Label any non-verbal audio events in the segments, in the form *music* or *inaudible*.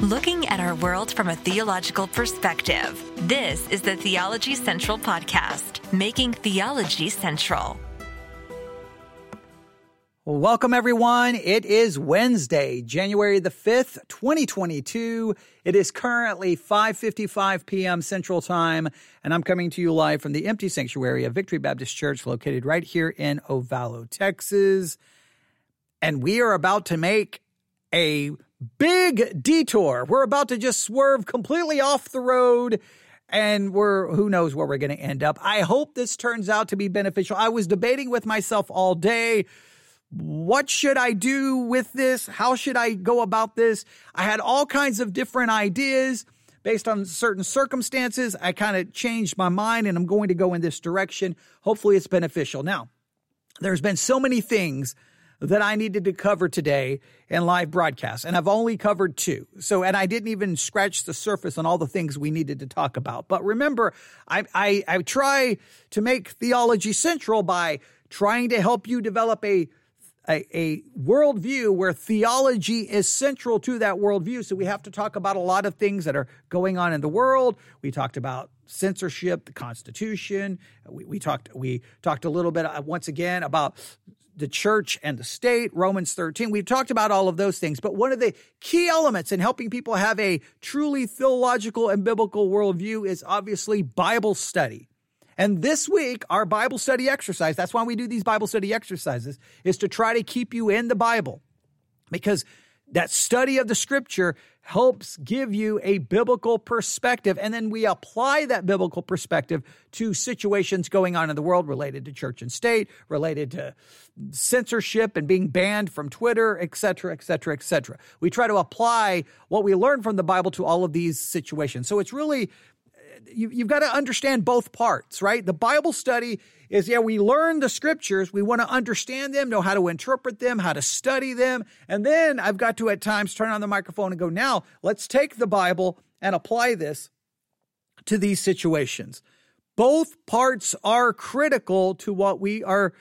looking at our world from a theological perspective. This is the Theology Central Podcast, making theology central. Welcome, everyone. It is Wednesday, January the 5th, 2022. It is currently 5.55 p.m. Central Time, and I'm coming to you live from the empty sanctuary of Victory Baptist Church located right here in Ovalo, Texas. And we are about to make a big detour. We're about to just swerve completely off the road and we're who knows where we're going to end up. I hope this turns out to be beneficial. I was debating with myself all day what should I do with this? How should I go about this? I had all kinds of different ideas based on certain circumstances. I kind of changed my mind and I'm going to go in this direction. Hopefully it's beneficial. Now, there's been so many things that I needed to cover today in live broadcast, and I've only covered two. So, and I didn't even scratch the surface on all the things we needed to talk about. But remember, I, I, I try to make theology central by trying to help you develop a a, a worldview where theology is central to that worldview. So we have to talk about a lot of things that are going on in the world. We talked about censorship, the Constitution. We, we talked we talked a little bit uh, once again about the church and the state, Romans 13. We've talked about all of those things, but one of the key elements in helping people have a truly theological and biblical worldview is obviously Bible study. And this week, our Bible study exercise, that's why we do these Bible study exercises, is to try to keep you in the Bible because that study of the scripture helps give you a biblical perspective. And then we apply that biblical perspective to situations going on in the world related to church and state, related to censorship and being banned from Twitter, et cetera, et cetera, et cetera. We try to apply what we learn from the Bible to all of these situations. So it's really you, you've got to understand both parts, right? The Bible study is, yeah, we learn the scriptures. We want to understand them, know how to interpret them, how to study them. And then I've got to at times turn on the microphone and go, now let's take the Bible and apply this to these situations. Both parts are critical to what we are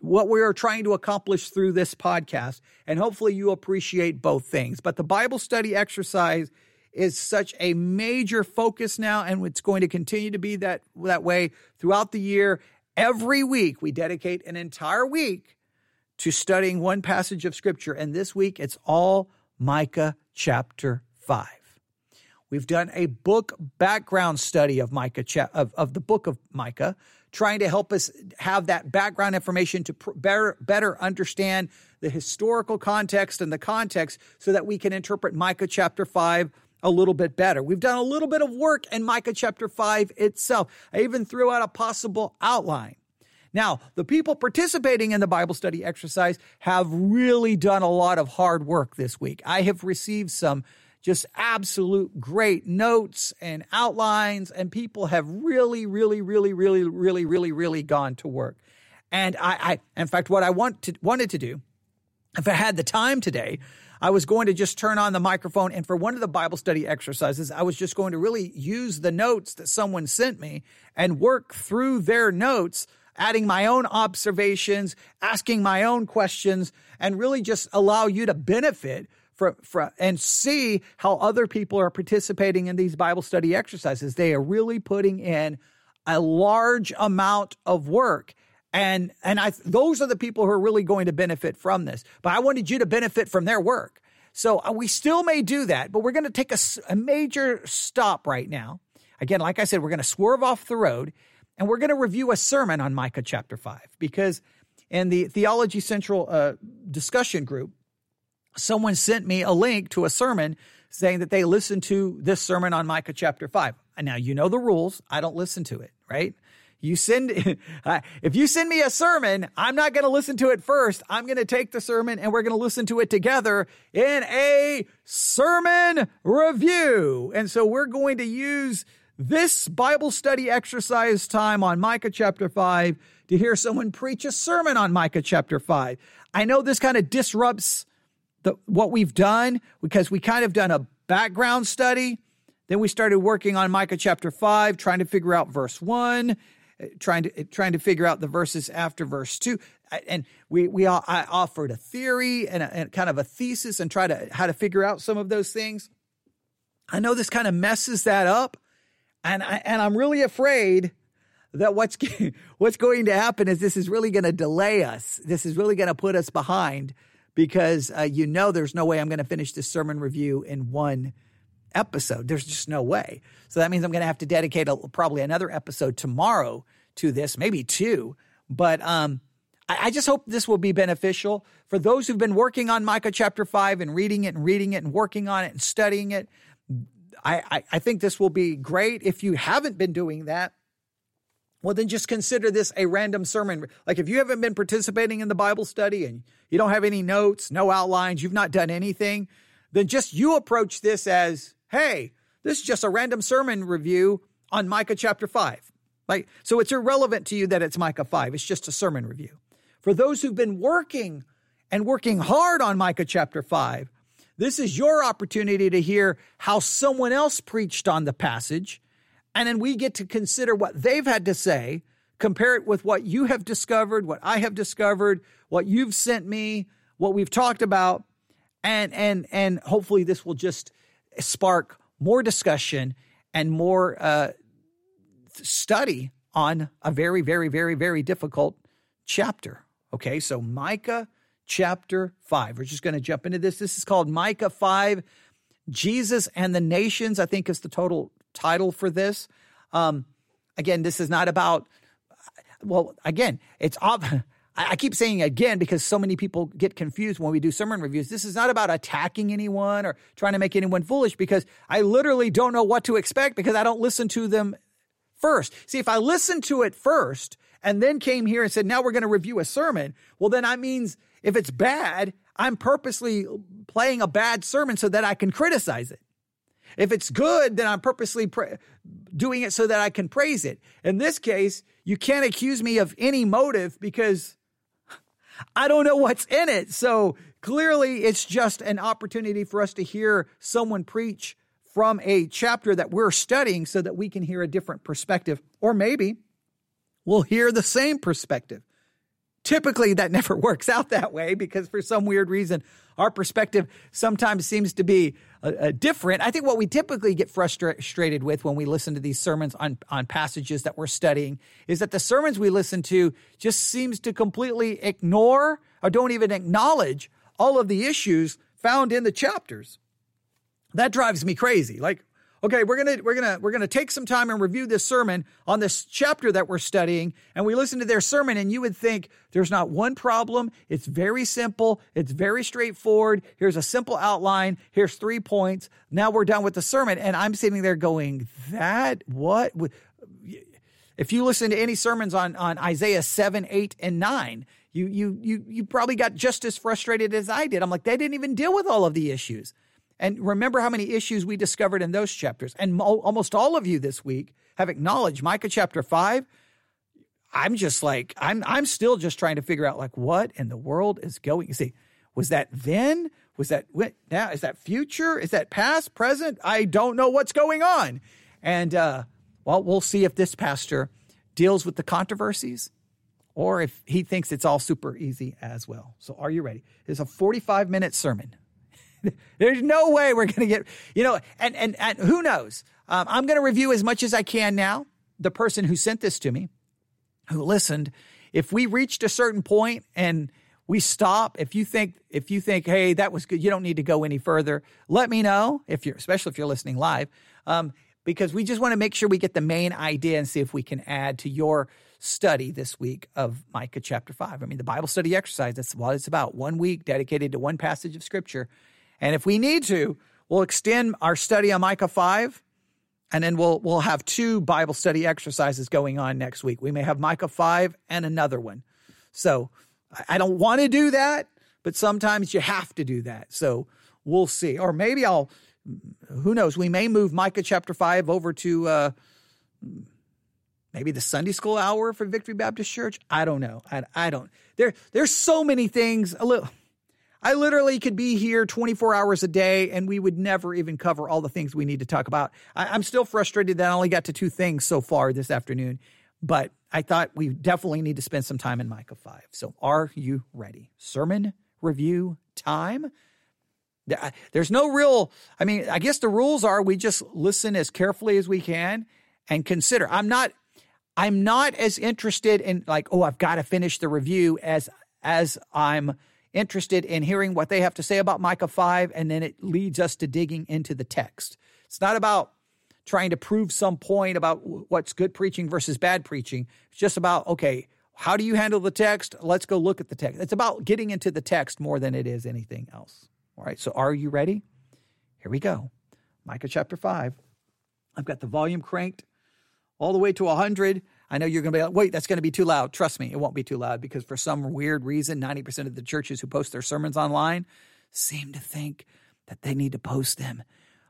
what we are trying to accomplish through this podcast. And hopefully you appreciate both things. But the Bible study exercise is such a major focus now, and it's going to continue to be that, that way throughout the year. Every week, we dedicate an entire week to studying one passage of Scripture, and this week it's all Micah chapter 5. We've done a book background study of Micah of, of the book of Micah, trying to help us have that background information to pr- better better understand the historical context and the context so that we can interpret Micah chapter 5 a little bit better. We've done a little bit of work in Micah chapter 5 itself. I even threw out a possible outline. Now, the people participating in the Bible study exercise have really done a lot of hard work this week. I have received some just absolute great notes and outlines, and people have really, really, really, really, really, really, really gone to work. And I, I in fact, what I want to, wanted to do, if I had the time today, I was going to just turn on the microphone and for one of the Bible study exercises, I was just going to really use the notes that someone sent me and work through their notes, adding my own observations, asking my own questions, and really just allow you to benefit from, and see how other people are participating in these Bible study exercises. They are really putting in a large amount of work and and I those are the people who are really going to benefit from this. But I wanted you to benefit from their work. So uh, we still may do that, but we're going to take a, a major stop right now. Again, like I said, we're going to swerve off the road and we're going to review a sermon on Micah chapter 5 because in the Theology Central uh, discussion group, someone sent me a link to a sermon saying that they listened to this sermon on Micah chapter 5. And now you know the rules. I don't listen to it, right? You send, *laughs* if you send me a sermon, I'm not going to listen to it first. I'm going to take the sermon and we're going to listen to it together in a sermon review. And so we're going to use this Bible study exercise time on Micah chapter 5 to hear someone preach a sermon on Micah chapter 5. I know this kind of disrupts the, what we've done because we kind of done a background study. Then we started working on Micah chapter 5, trying to figure out verse 1 trying to trying to figure out the verses after verse two. And we we all, I offered a theory and, a, and kind of a thesis and try to how to figure out some of those things. I know this kind of messes that up. And, I, and I'm really afraid that what's, *laughs* what's going to happen is this is really going to delay us. This is really going to put us behind because uh, you know there's no way I'm going to finish this sermon review in one episode. There's just no way. So that means I'm going to have to dedicate a, probably another episode tomorrow to this, maybe two. But um, I, I just hope this will be beneficial for those who've been working on Micah chapter five and reading it and reading it and working on it and studying it. I, I, I think this will be great. If you haven't been doing that, well, then just consider this a random sermon. Like if you haven't been participating in the Bible study and you don't have any notes, no outlines, you've not done anything, then just you approach this as, hey, this is just a random sermon review on Micah chapter 5. Like, so it's irrelevant to you that it's Micah 5. It's just a sermon review. For those who've been working and working hard on Micah chapter 5, this is your opportunity to hear how someone else preached on the passage and then we get to consider what they've had to say, compare it with what you have discovered, what I have discovered, what you've sent me, what we've talked about. And, and, and hopefully this will just spark more discussion and more uh, study on a very, very, very, very difficult chapter. Okay, so Micah chapter 5. We're just going to jump into this. This is called Micah 5 Jesus and the Nations, I think is the total title for this. Um, again, this is not about, well, again, it's ob- *laughs* I keep saying again because so many people get confused when we do sermon reviews. This is not about attacking anyone or trying to make anyone foolish because I literally don't know what to expect because I don't listen to them first. See, if I listened to it first and then came here and said, now we're going to review a sermon, well, then that means if it's bad, I'm purposely playing a bad sermon so that I can criticize it. If it's good, then I'm purposely pra- doing it so that I can praise it. In this case, you can't accuse me of any motive because I don't know what's in it. So clearly, it's just an opportunity for us to hear someone preach from a chapter that we're studying so that we can hear a different perspective. Or maybe we'll hear the same perspective. Typically, that *laughs* never works out that way because for some weird reason, our perspective sometimes seems to be uh, uh, different. I think what we typically get frustrated with when we listen to these sermons on, on passages that we're studying is that the sermons we listen to just seems to completely ignore or don't even acknowledge all of the issues found in the chapters. That drives me crazy. Like, okay, we're to we're to we're to take some time and review this sermon on this chapter that we're studying and we listen to their sermon and you would think there's not one problem, it's very simple, it's very straightforward. Here's a simple outline, here's 3 points. Now we're done with the sermon and I'm sitting there going, "That what if you listen to any sermons on on Isaiah 7, 8 and 9, you you you you probably got just as frustrated as I did. I'm like, they didn't even deal with all of the issues. And remember how many issues we discovered in those chapters. And mo- almost all of you this week have acknowledged Micah chapter 5. I'm just like, I'm, I'm still just trying to figure out, like, what in the world is going? You see, was that then? Was that now? Is that future? Is that past, present? I don't know what's going on. And, uh, well, we'll see if this pastor deals with the controversies or if he thinks it's all super easy as well. So, are you ready? It's a 45 minute sermon. *laughs* There's no way we're going to get, you know, and, and, and who knows? Um, I'm going to review as much as I can now. The person who sent this to me, who listened, if we reached a certain point and we stop, if you think, if you think, hey, that was good, you don't need to go any further, let me know if you're, especially if you're listening live. Um, because we just want to make sure we get the main idea and see if we can add to your study this week of Micah chapter 5. I mean, the Bible study exercise, that's what it's about. One week dedicated to one passage of scripture. And if we need to, we'll extend our study on Micah 5 and then we'll we'll have two Bible study exercises going on next week. We may have Micah 5 and another one. So I don't want to do that, but sometimes you have to do that. So we'll see. Or maybe I'll who knows, we may move Micah chapter 5 over to uh, maybe the Sunday school hour for Victory Baptist Church. I don't know. I, I don't. There there's so many things a little I literally could be here 24 hours a day and we would never even cover all the things we need to talk about. I, am still frustrated that I only got to two things so far this afternoon, but I thought we definitely need to spend some time in Micah 5. So are you ready? Sermon review time. There's no real, I mean, I guess the rules are we just listen as carefully as we can and consider. I'm not, I'm not as interested in like, oh, I've got to finish the review as, as I'm interested in hearing what they have to say about Micah 5. And then it leads us to digging into the text. It's not about trying to prove some point about what's good preaching versus bad preaching. It's just about, okay, how do you handle the text? Let's go look at the text. It's about getting into the text more than it is anything else. All right, so are you ready? Here we go. Micah chapter 5. I've got the volume cranked all the way to 100. I know you're going to be like, wait, that's going to be too loud. Trust me, it won't be too loud because for some weird reason, 90% of the churches who post their sermons online seem to think that they need to post them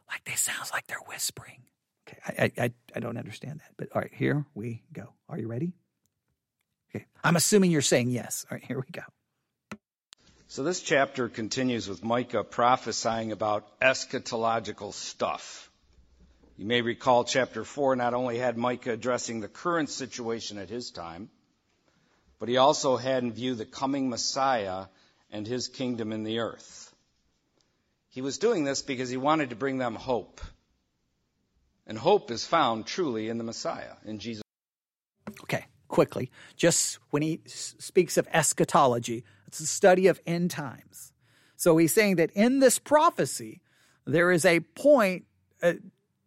like they sounds like they're whispering. Okay, I, I, I don't understand that. But all right, here we go. Are you ready? Okay, I'm assuming you're saying yes. All right, here we go. So this chapter continues with Micah prophesying about eschatological stuff. You may recall chapter 4 not only had Micah addressing the current situation at his time, but he also had in view the coming Messiah and his kingdom in the earth. He was doing this because he wanted to bring them hope. And hope is found truly in the Messiah, in Jesus. Okay, quickly. Just when he speaks of eschatology, it's the study of end times. So he's saying that in this prophecy, there is a point, uh,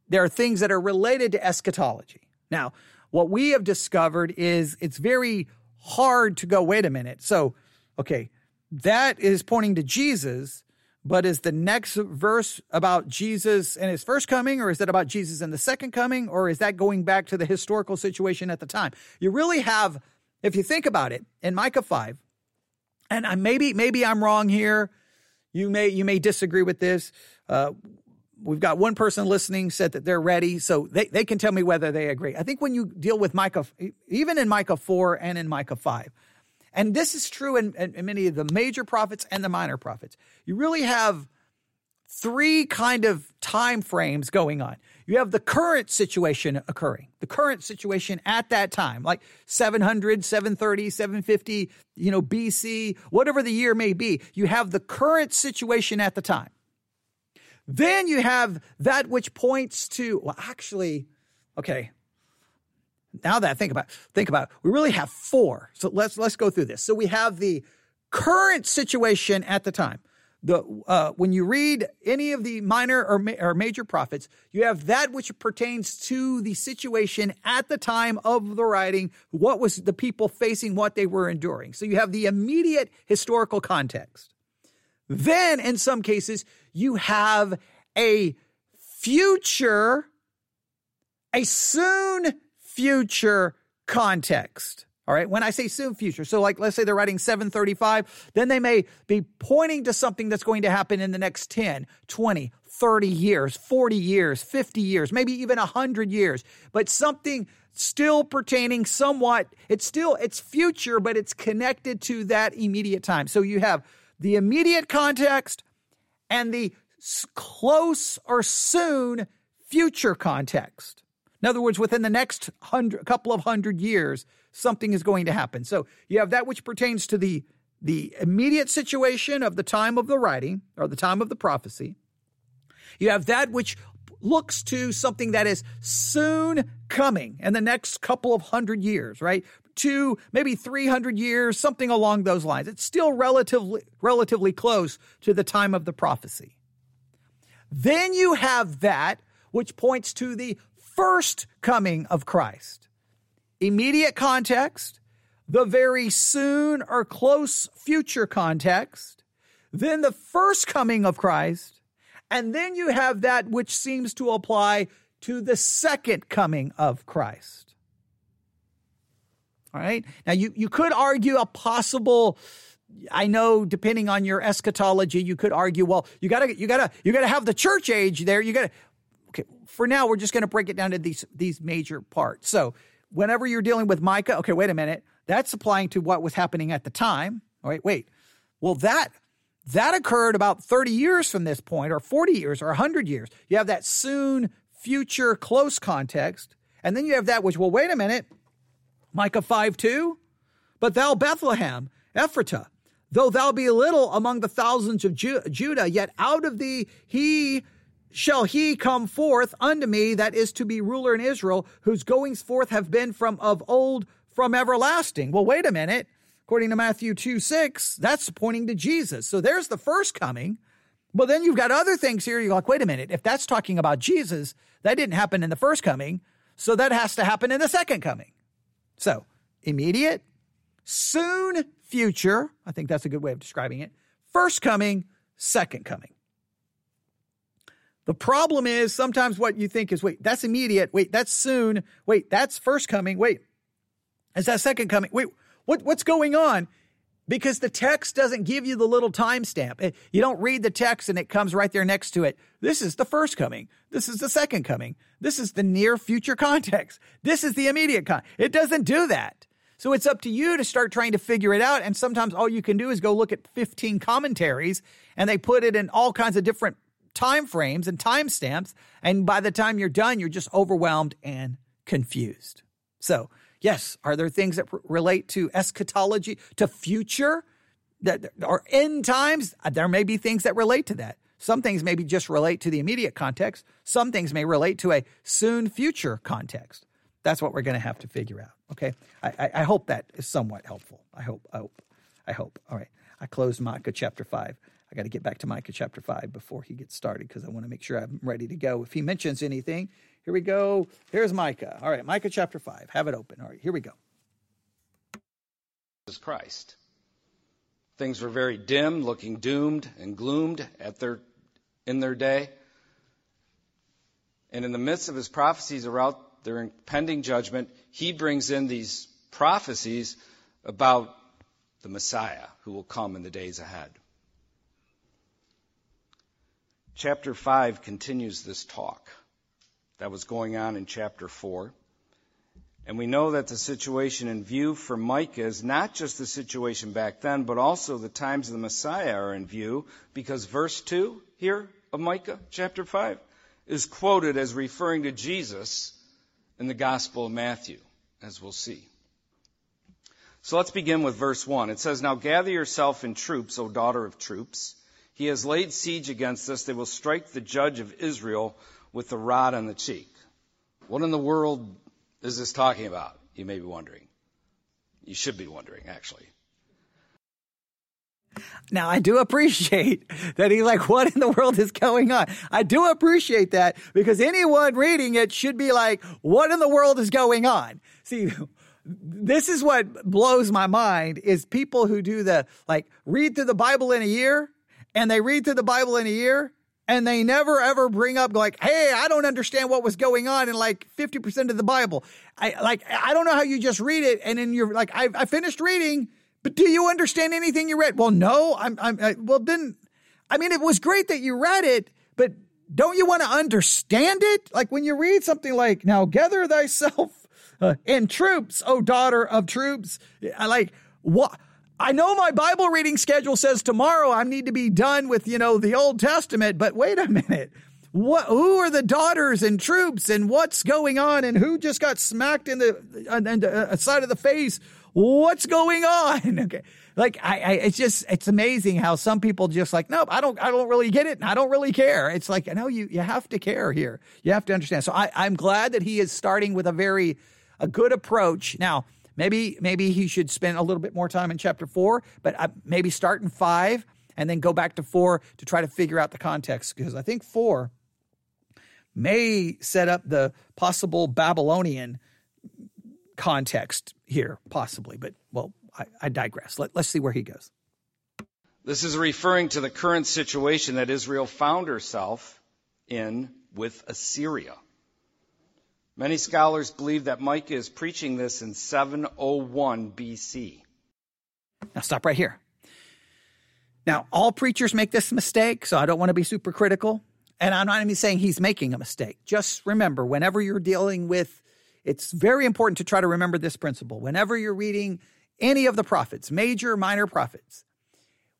there are things that are related to eschatology. Now, what we have discovered is it's very hard to go, wait a minute. So, okay, that is pointing to Jesus, but is the next verse about Jesus and his first coming, or is that about Jesus and the second coming, or is that going back to the historical situation at the time? You really have, if you think about it, in Micah 5, and maybe maybe I'm wrong here. You may you may disagree with this. Uh, we've got one person listening said that they're ready, so they, they can tell me whether they agree. I think when you deal with Micah, even in Micah 4 and in Micah 5, and this is true in, in many of the major prophets and the minor prophets, you really have three kind of time frames going on. You have the current situation occurring, the current situation at that time, like 700, 730, 750, you know, BC, whatever the year may be. You have the current situation at the time. Then you have that which points to, well, actually, okay. Now that I think about think about it, we really have four. So let's let's go through this. So we have the current situation at the time the uh, when you read any of the minor or, ma- or major prophets, you have that which pertains to the situation at the time of the writing. What was the people facing? What they were enduring. So you have the immediate historical context. Then, in some cases, you have a future, a soon future context. All right. When I say soon future, so like let's say they're writing 735, then they may be pointing to something that's going to happen in the next 10, 20, 30 years, 40 years, 50 years, maybe even 100 years, but something still pertaining somewhat, it's still, it's future, but it's connected to that immediate time. So you have the immediate context and the close or soon future context. In other words, within the next hundred, couple of hundred years, something is going to happen. So you have that which pertains to the the immediate situation of the time of the writing or the time of the prophecy. You have that which looks to something that is soon coming in the next couple of hundred years, right? Two, maybe 300 years, something along those lines. It's still relatively, relatively close to the time of the prophecy. Then you have that which points to the first coming of Christ immediate context, the very soon or close future context, then the first coming of Christ, and then you have that which seems to apply to the second coming of Christ. All right. Now you, you could argue a possible I know depending on your eschatology, you could argue, well, you gotta you gotta you gotta have the church age there. You gotta okay, for now we're just gonna break it down to these these major parts. So whenever you're dealing with Micah, okay, wait a minute, that's applying to what was happening at the time. All right, wait. Well, that that occurred about 30 years from this point, or 40 years, or 100 years. You have that soon, future, close context. And then you have that which, well, wait a minute, Micah 5 2, but thou Bethlehem, Ephratah, though thou be little among the thousands of Ju- Judah, yet out of thee he shall he come forth unto me that is to be ruler in Israel, whose goings forth have been from of old, from everlasting. Well, wait a minute. According to Matthew 2 6, that's pointing to Jesus. So there's the first coming. But then you've got other things here. You're like, wait a minute. If that's talking about Jesus, that didn't happen in the first coming. So that has to happen in the second coming. So immediate, soon future. I think that's a good way of describing it. First coming, second coming. The problem is sometimes what you think is wait, that's immediate. Wait, that's soon. Wait, that's first coming. Wait, is that second coming? Wait, what, what's going on? Because the text doesn't give you the little timestamp. You don't read the text and it comes right there next to it. This is the first coming. This is the second coming. This is the near future context. This is the immediate. It doesn't do that. So it's up to you to start trying to figure it out. And sometimes all you can do is go look at 15 commentaries and they put it in all kinds of different time frames and timestamps. And by the time you're done, you're just overwhelmed and confused. So, yes, are there things that relate to eschatology, to future, that are end times? Uh, there may be things that relate to that. Some things maybe just relate to the immediate context. Some things may relate to a soon future context. That's what we're going to have to figure out. Okay. I, I, I, hope that is somewhat helpful. I hope. I hope. I hope. All right. I closed Micah chapter five. I got to get back to Micah chapter five before he gets started because I want to make sure I'm ready to go. If he mentions anything, here we go. Here's Micah. All right. Micah chapter five. Have it open. All right. Here we go. Jesus Christ. Things were very dim, looking doomed and gloomed at their in their day. And in the midst of his prophecies about their impending judgment, he brings in these prophecies about the Messiah who will come in the days ahead. Chapter 5 continues this talk that was going on in chapter 4. And we know that the situation in view for Micah is not just the situation back then, but also the times of the Messiah are in view, because verse 2 here of Micah, chapter 5, is quoted as referring to Jesus in the Gospel of Matthew, as we'll see. So let's begin with verse 1. It says, Now gather yourself in troops, O daughter of troops. He has laid siege against us. They will strike the judge of Israel with the rod on the cheek. What in the world is this talking about? You may be wondering. You should be wondering, actually. Now, I do appreciate that he's like, what in the world is going on? I do appreciate that because anyone reading it should be like, what in the world is going on? See, this is what blows my mind is people who do the like read through the Bible in a year and they read through the Bible in a year and they never ever bring up like, hey, I don't understand what was going on in like 50% of the Bible. I like, I don't know how you just read it and then you're like, I, I finished reading but do you understand anything you read? Well, no. I'm. I'm. I, well, then, I mean, it was great that you read it, but don't you want to understand it? Like when you read something like, "Now gather thyself uh, in troops, O daughter of troops," I like what. I know my Bible reading schedule says tomorrow I need to be done with, you know, the Old Testament, but wait a minute. What, who are the daughters and troops and what's going on and who just got smacked in the, on the uh, side of the face what's going on? *laughs* Okay. Like I, I, it's just it's amazing how some people just like nope I don't I don't really get it And I don't really care it's like no you you have to care here you have to understand so I I'm glad that he is starting with a very a good approach now maybe maybe he should spend a little bit more time in chapter four but uh, maybe start in five and then go back to four to try to figure out the context because I think four may set up the possible Babylonian context here, possibly. But, well, I, I digress. Let, let's see where he goes. This is referring to the current situation that Israel found herself in with Assyria. Many scholars believe that Micah is preaching this in 701 BC. Now, stop right here. Now, all preachers make this mistake, so I don't want to be super critical. And I'm not even saying he's making a mistake. Just remember, whenever you're dealing with it's very important to try to remember this principle. Whenever you're reading any of the prophets, major, minor prophets,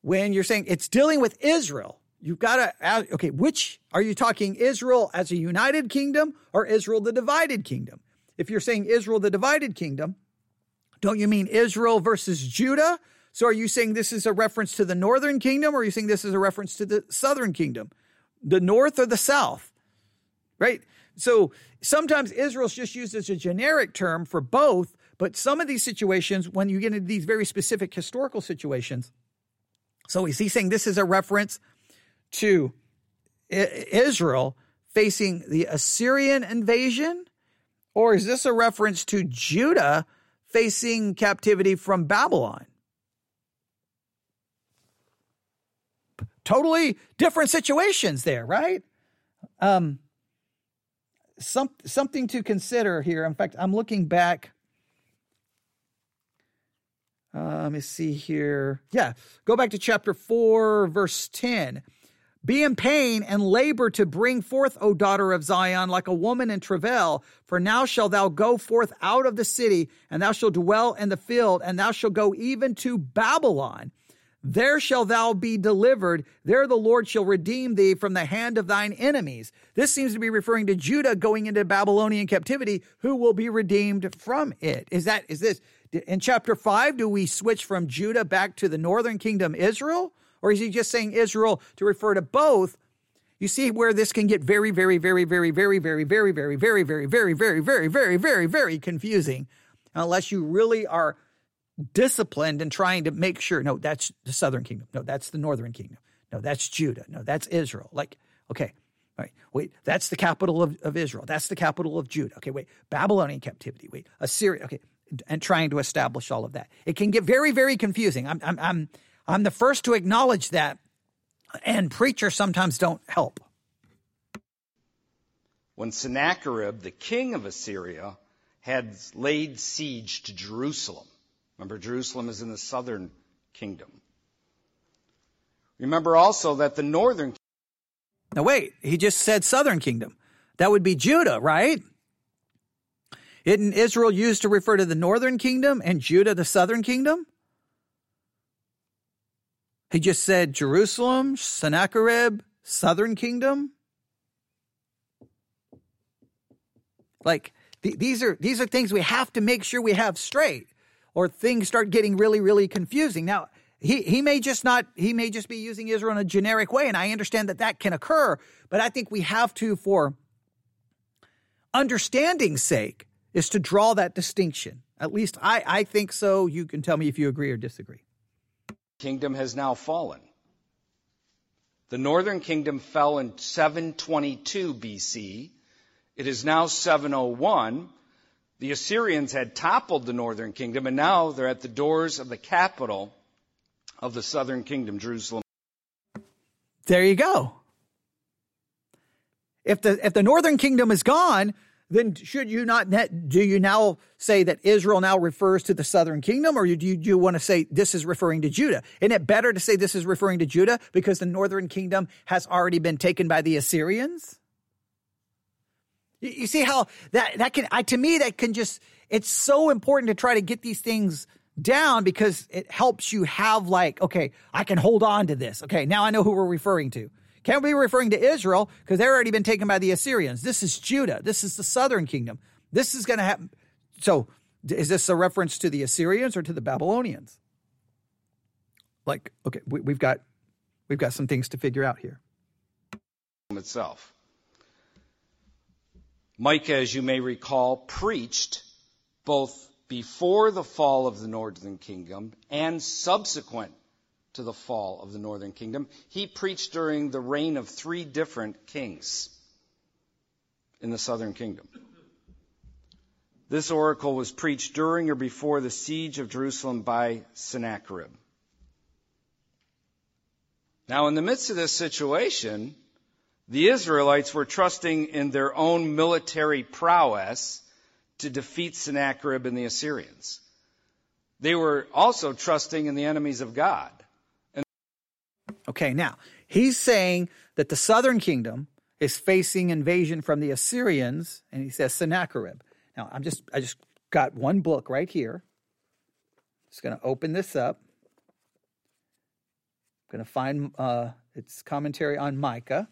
when you're saying it's dealing with Israel, you've got to ask, okay, which are you talking Israel as a united kingdom or Israel the divided kingdom? If you're saying Israel the divided kingdom, don't you mean Israel versus Judah? So are you saying this is a reference to the northern kingdom or are you saying this is a reference to the southern kingdom? The north or the south? Right? So sometimes Israel's just used as a generic term for both, but some of these situations, when you get into these very specific historical situations, so is he saying this is a reference to Israel facing the Assyrian invasion? Or is this a reference to Judah facing captivity from Babylon? Totally different situations there, right? Um, some, something to consider here. In fact, I'm looking back. Uh, let me see here. Yeah, go back to chapter 4, verse 10. Be in pain and labor to bring forth, O daughter of Zion, like a woman in travail. For now shalt thou go forth out of the city, and thou shalt dwell in the field, and thou shalt go even to Babylon. There shall thou be delivered. There the Lord shall redeem thee from the hand of thine enemies. This seems to be referring to Judah going into Babylonian captivity, who will be redeemed from it. Is that, is this, in chapter 5, do we switch from Judah back to the northern kingdom Israel? Or is he just saying Israel to refer to both? You see where this can get very, very, very, very, very, very, very, very, very, very, very, very, very, very, very, very confusing unless you really are disciplined in trying to make sure no, that's the southern kingdom. No, that's the northern kingdom. No, that's Judah. No, that's Israel. Like, okay, all right, wait, that's the capital of, of Israel. That's the capital of Judah. Okay, wait, Babylonian captivity. Wait, Assyria. Okay, and trying to establish all of that. It can get very, very confusing. I'm, I'm, I'm I'm the first to acknowledge that, and preachers sometimes don't help. When Sennacherib, the king of Assyria, had laid siege to Jerusalem, remember, Jerusalem is in the southern kingdom. Remember also that the northern. Now, wait, he just said southern kingdom. That would be Judah, right? Isn't Israel used to refer to the northern kingdom and Judah the southern kingdom? He just said Jerusalem, Sennacherib, southern kingdom. Like th- these are these are things we have to make sure we have straight, or things start getting really really confusing. Now he he may just not he may just be using Israel in a generic way, and I understand that that can occur. But I think we have to, for understanding's sake, is to draw that distinction. At least I I think so. You can tell me if you agree or disagree kingdom has now fallen. The northern kingdom fell in 722 BC. It is now 701. The Assyrians had toppled the northern kingdom, and now they're at the doors of the capital of the southern kingdom, Jerusalem. There you go. If the if the northern kingdom is gone, then should you not do you now say that Israel now refers to the southern kingdom, or do you, do you want to say this is referring to Judah? Isn't it better to say this is referring to Judah because the northern kingdom has already been taken by the Assyrians? You, you see how that that can I, to me that can just it's so important to try to get these things down because it helps you have like okay I can hold on to this. Okay, now I know who we're referring to. Can't be referring to Israel because they've already been taken by the Assyrians. This is Judah. This is the southern kingdom. This is going to happen. So, is this a reference to the Assyrians or to the Babylonians? Like, okay, we, we've got we've got some things to figure out here. Itself. Micah, as you may recall, preached both before the fall of the northern kingdom and subsequent to the fall of the northern kingdom. He preached during the reign of three different kings in the southern kingdom. This oracle was preached during or before the siege of Jerusalem by Sennacherib. Now, in the midst of this situation, the Israelites were trusting in their own military prowess to defeat Sennacherib and the Assyrians. They were also trusting in the enemies of God. Okay, now he's saying that the southern kingdom is facing invasion from the Assyrians, and he says Sennacherib. Now I'm just I just got one book right here. Just going to open this up. I'm going to find uh, its commentary on Micah.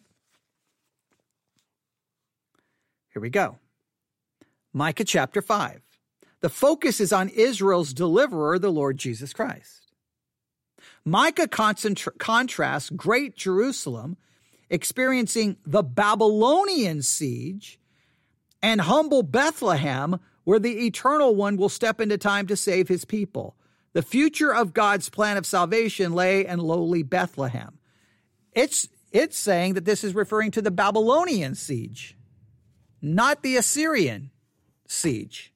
Here we go. Micah chapter 5. The focus is on Israel's deliverer, the Lord Jesus Christ. Micah concentra- contrasts great Jerusalem experiencing the Babylonian siege and humble Bethlehem, where the eternal one will step into time to save his people. The future of God's plan of salvation lay in lowly Bethlehem. It's, it's saying that this is referring to the Babylonian siege, not the Assyrian siege.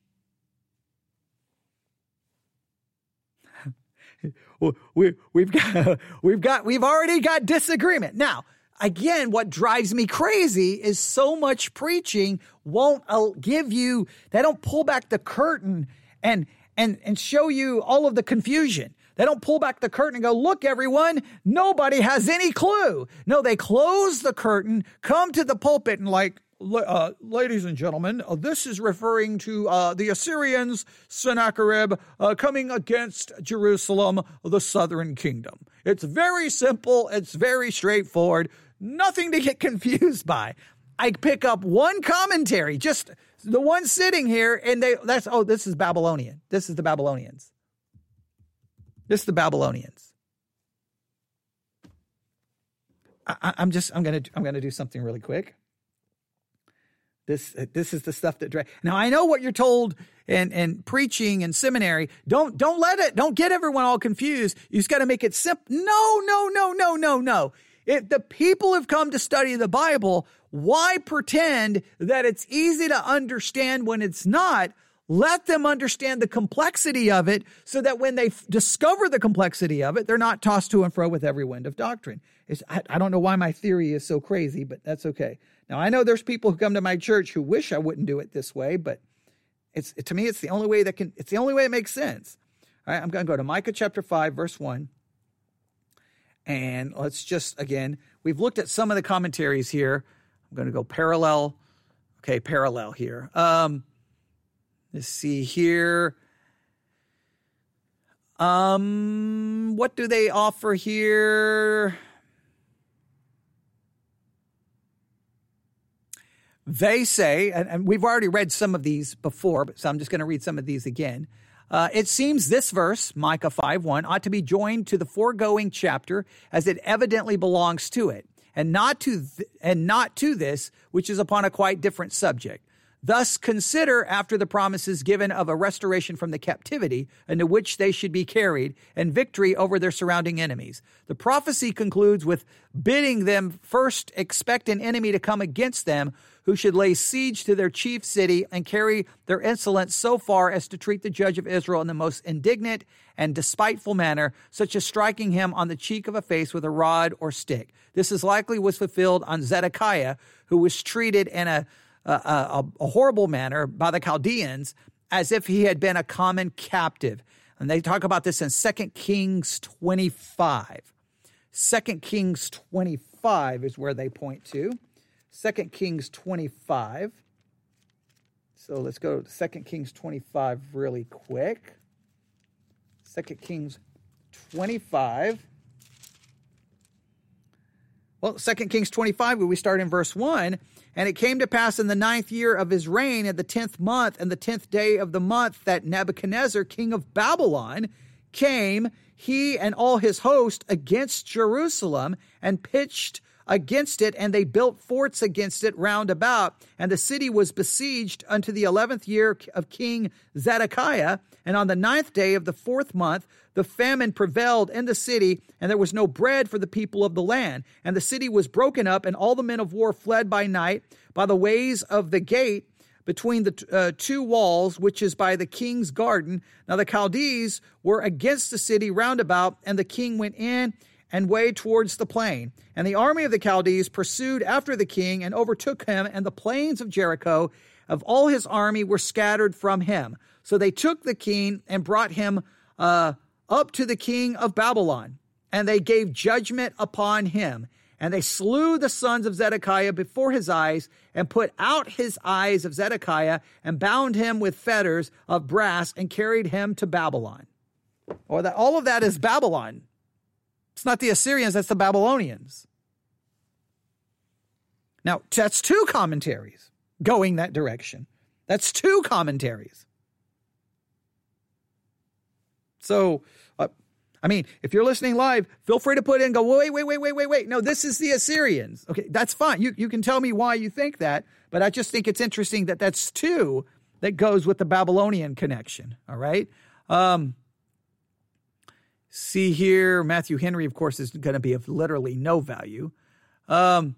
We, we've got, *laughs* we've got, we've already got disagreement. Now, again, what drives me crazy is so much preaching won't uh, give you, they don't pull back the curtain and, and, and show you all of the confusion. They don't pull back the curtain and go, look, everyone, nobody has any clue. No, they close the curtain, come to the pulpit and like, uh, ladies and gentlemen, uh, this is referring to uh, the Assyrians, Sennacherib, uh, coming against Jerusalem, the southern kingdom. It's very simple. It's very straightforward. Nothing to get *laughs* confused by. I pick up one commentary, just the one sitting here, and they that's oh, this is Babylonian. This is the Babylonians. This is the Babylonians. I, I'm just I'm gonna I'm gonna do something really quick. This this is the stuff that dra- now I know what you're told and and preaching and seminary. Don't don't let it. Don't get everyone all confused. You just got to make it simple. No no no no no no. If the people have come to study the Bible, why pretend that it's easy to understand when it's not? Let them understand the complexity of it so that when they f- discover the complexity of it, they're not tossed to and fro with every wind of doctrine. I, I don't know why my theory is so crazy, but that's okay. Now I know there's people who come to my church who wish I wouldn't do it this way, but it's to me it's the only way that can it's the only way it makes sense. All right, I'm going to go to Micah chapter 5 verse 1. And let's just again, we've looked at some of the commentaries here. I'm going to go parallel. Okay, parallel here. Um let's see here. Um what do they offer here? They say, and, and we've already read some of these before, so I'm just going to read some of these again. Uh, it seems this verse, Micah 5 1, ought to be joined to the foregoing chapter as it evidently belongs to it, and not to th- and not to this, which is upon a quite different subject. Thus, consider after the promises given of a restoration from the captivity into which they should be carried and victory over their surrounding enemies. The prophecy concludes with bidding them first expect an enemy to come against them who should lay siege to their chief city and carry their insolence so far as to treat the judge of Israel in the most indignant and despiteful manner, such as striking him on the cheek of a face with a rod or stick. This is likely was fulfilled on Zedekiah, who was treated in a a, a, a horrible manner by the Chaldeans as if he had been a common captive. And they talk about this in 2 Kings 25. 2 Kings 25 is where they point to. 2 Kings 25. So let's go to 2 Kings 25 really quick. 2 Kings 25. Well, 2 Kings 25, we start in verse 1. And it came to pass in the ninth year of his reign, at the tenth month and the tenth day of the month, that Nebuchadnezzar, king of Babylon, came, he and all his host, against Jerusalem and pitched against it, and they built forts against it round about. And the city was besieged unto the eleventh year of King Zedekiah. And on the ninth day of the fourth month, the famine prevailed in the city, and there was no bread for the people of the land. And the city was broken up, and all the men of war fled by night by the ways of the gate between the uh, two walls, which is by the king's garden. Now the Chaldees were against the city round about, and the king went in and way towards the plain. And the army of the Chaldees pursued after the king and overtook him, and the plains of Jericho of all his army were scattered from him. So they took the king and brought him uh, up to the king of Babylon, and they gave judgment upon him. And they slew the sons of Zedekiah before his eyes, and put out his eyes of Zedekiah, and bound him with fetters of brass, and carried him to Babylon. Or that all of that is Babylon. It's not the Assyrians, that's the Babylonians. Now, that's two commentaries going that direction. That's two commentaries. So, uh, I mean, if you're listening live, feel free to put in, go, wait, wait, wait, wait, wait, wait. No, this is the Assyrians. Okay, that's fine. You, you can tell me why you think that, but I just think it's interesting that that's two that goes with the Babylonian connection. All right. Um, see here, Matthew Henry, of course, is going to be of literally no value. Um,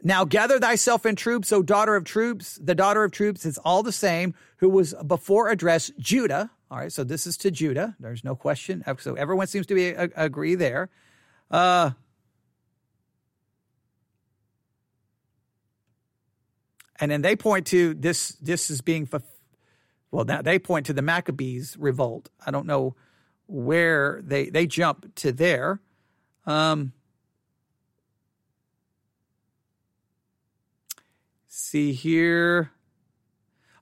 now gather thyself in troops, O daughter of troops. The daughter of troops is all the same, who was before addressed Judah. All right, so this is to Judah. There's no question. So everyone seems to be a, agree there. Uh, and then they point to this. This is being well. Now they point to the Maccabees revolt. I don't know where they they jump to there. Um, see here.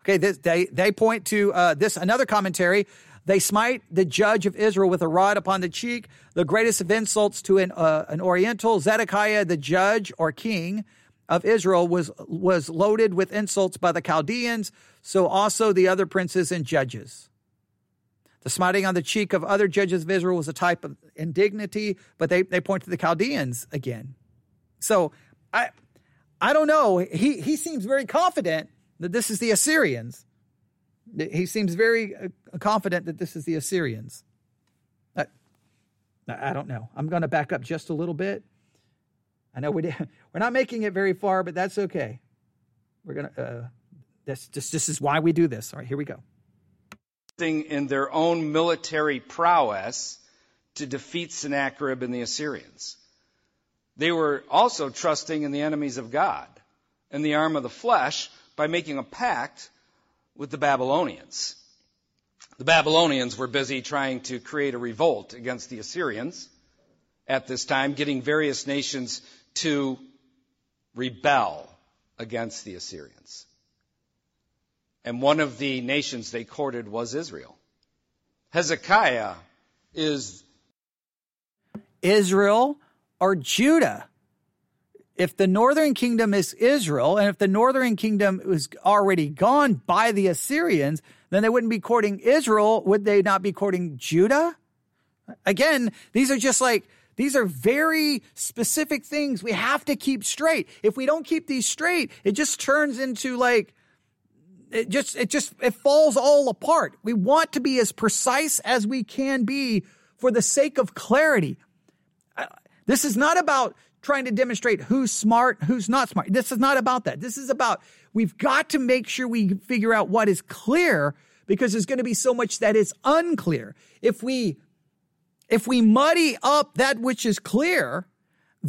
Okay, this, they they point to uh, this another commentary. They smite the judge of Israel with a rod upon the cheek, the greatest of insults to an uh, an Oriental. Zedekiah, the judge or king of Israel, was was loaded with insults by the Chaldeans. So also the other princes and judges. The smiting on the cheek of other judges of Israel was a type of indignity, but they, they point to the Chaldeans again. So I I don't know. He he seems very confident that this is the Assyrians. He seems very uh, confident that this is the Assyrians. I, I don't know. I'm going to back up just a little bit. I know we did, *laughs* we're not making it very far, but that's okay. We're to. Uh, this just this is why we do this. All right, here we go. In their own military prowess to defeat Sennacherib and the Assyrians. They were also trusting in the enemies of God and the arm of the flesh by making a pact with the Babylonians. The Babylonians were busy trying to create a revolt against the Assyrians at this time, getting various nations to rebel against the Assyrians. And one of the nations they courted was Israel. Hezekiah is Israel or Judah. If the northern kingdom is Israel, and if the northern kingdom was already gone by the Assyrians, then they wouldn't be courting Israel. Would they not be courting Judah? Again, these are just like, these are very specific things we have to keep straight. If we don't keep these straight, it just turns into like, it just, it just, it falls all apart. We want to be as precise as we can be for the sake of clarity. This is not about trying to demonstrate who's smart, who's not smart. This is not about that. This is about we've got to make sure we figure out what is clear because there's going to be so much that is unclear. If we if we muddy up that which is clear,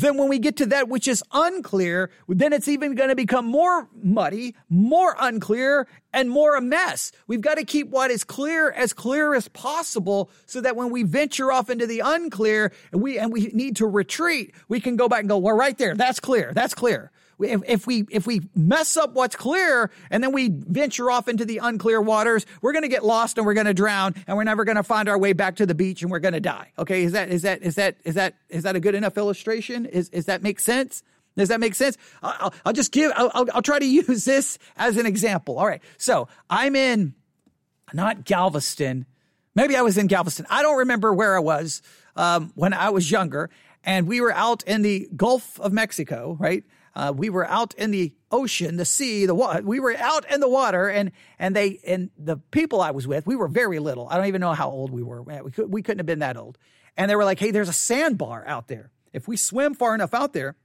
then when we get to that which is unclear, then it's even going to become more muddy, more unclear, and more a mess. We've got to keep what is clear as clear as possible so that when we venture off into the unclear and we, and we need to retreat, we can go back and go, well, right there. That's clear. That's clear if, if we if we mess up what's clear and then we venture off into the unclear waters, we're going to get lost and we're going to drown and we're never going to find our way back to the beach and we're going to die. Okay, is that is that is that is that is that a good enough illustration? Is is that make sense? Does that make sense? I'll, I'll just give. I'll, I'll, I'll try to *laughs* use this as an example. All right. So I'm in, not Galveston. Maybe I was in Galveston. I don't remember where I was um, when I was younger, and we were out in the Gulf of Mexico, right? Uh, we were out in the ocean, the sea, the water. We were out in the water, and and they and the people I was with, we were very little. I don't even know how old we were. We could, we couldn't have been that old. And they were like, "Hey, there's a sandbar out there. If we swim far enough out there,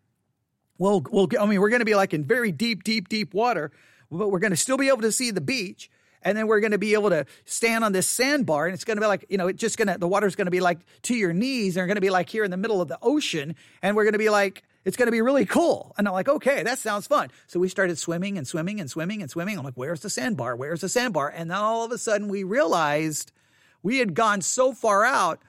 we'll we'll. I mean, we're going to be like in very deep, deep, deep water, but we're going to still be able to see the beach." and then we're going to be able to stand on this sandbar and it's going to be like you know it's just going to the water's going to be like to your knees and we're going to be like here in the middle of the ocean and we're going to be like it's going to be really cool. And I'm like, okay, that sounds fun. So we started swimming and swimming and swimming and swimming. I'm like, where's the sandbar? Where's the sandbar? And then all of a sudden we realized we had gone so far out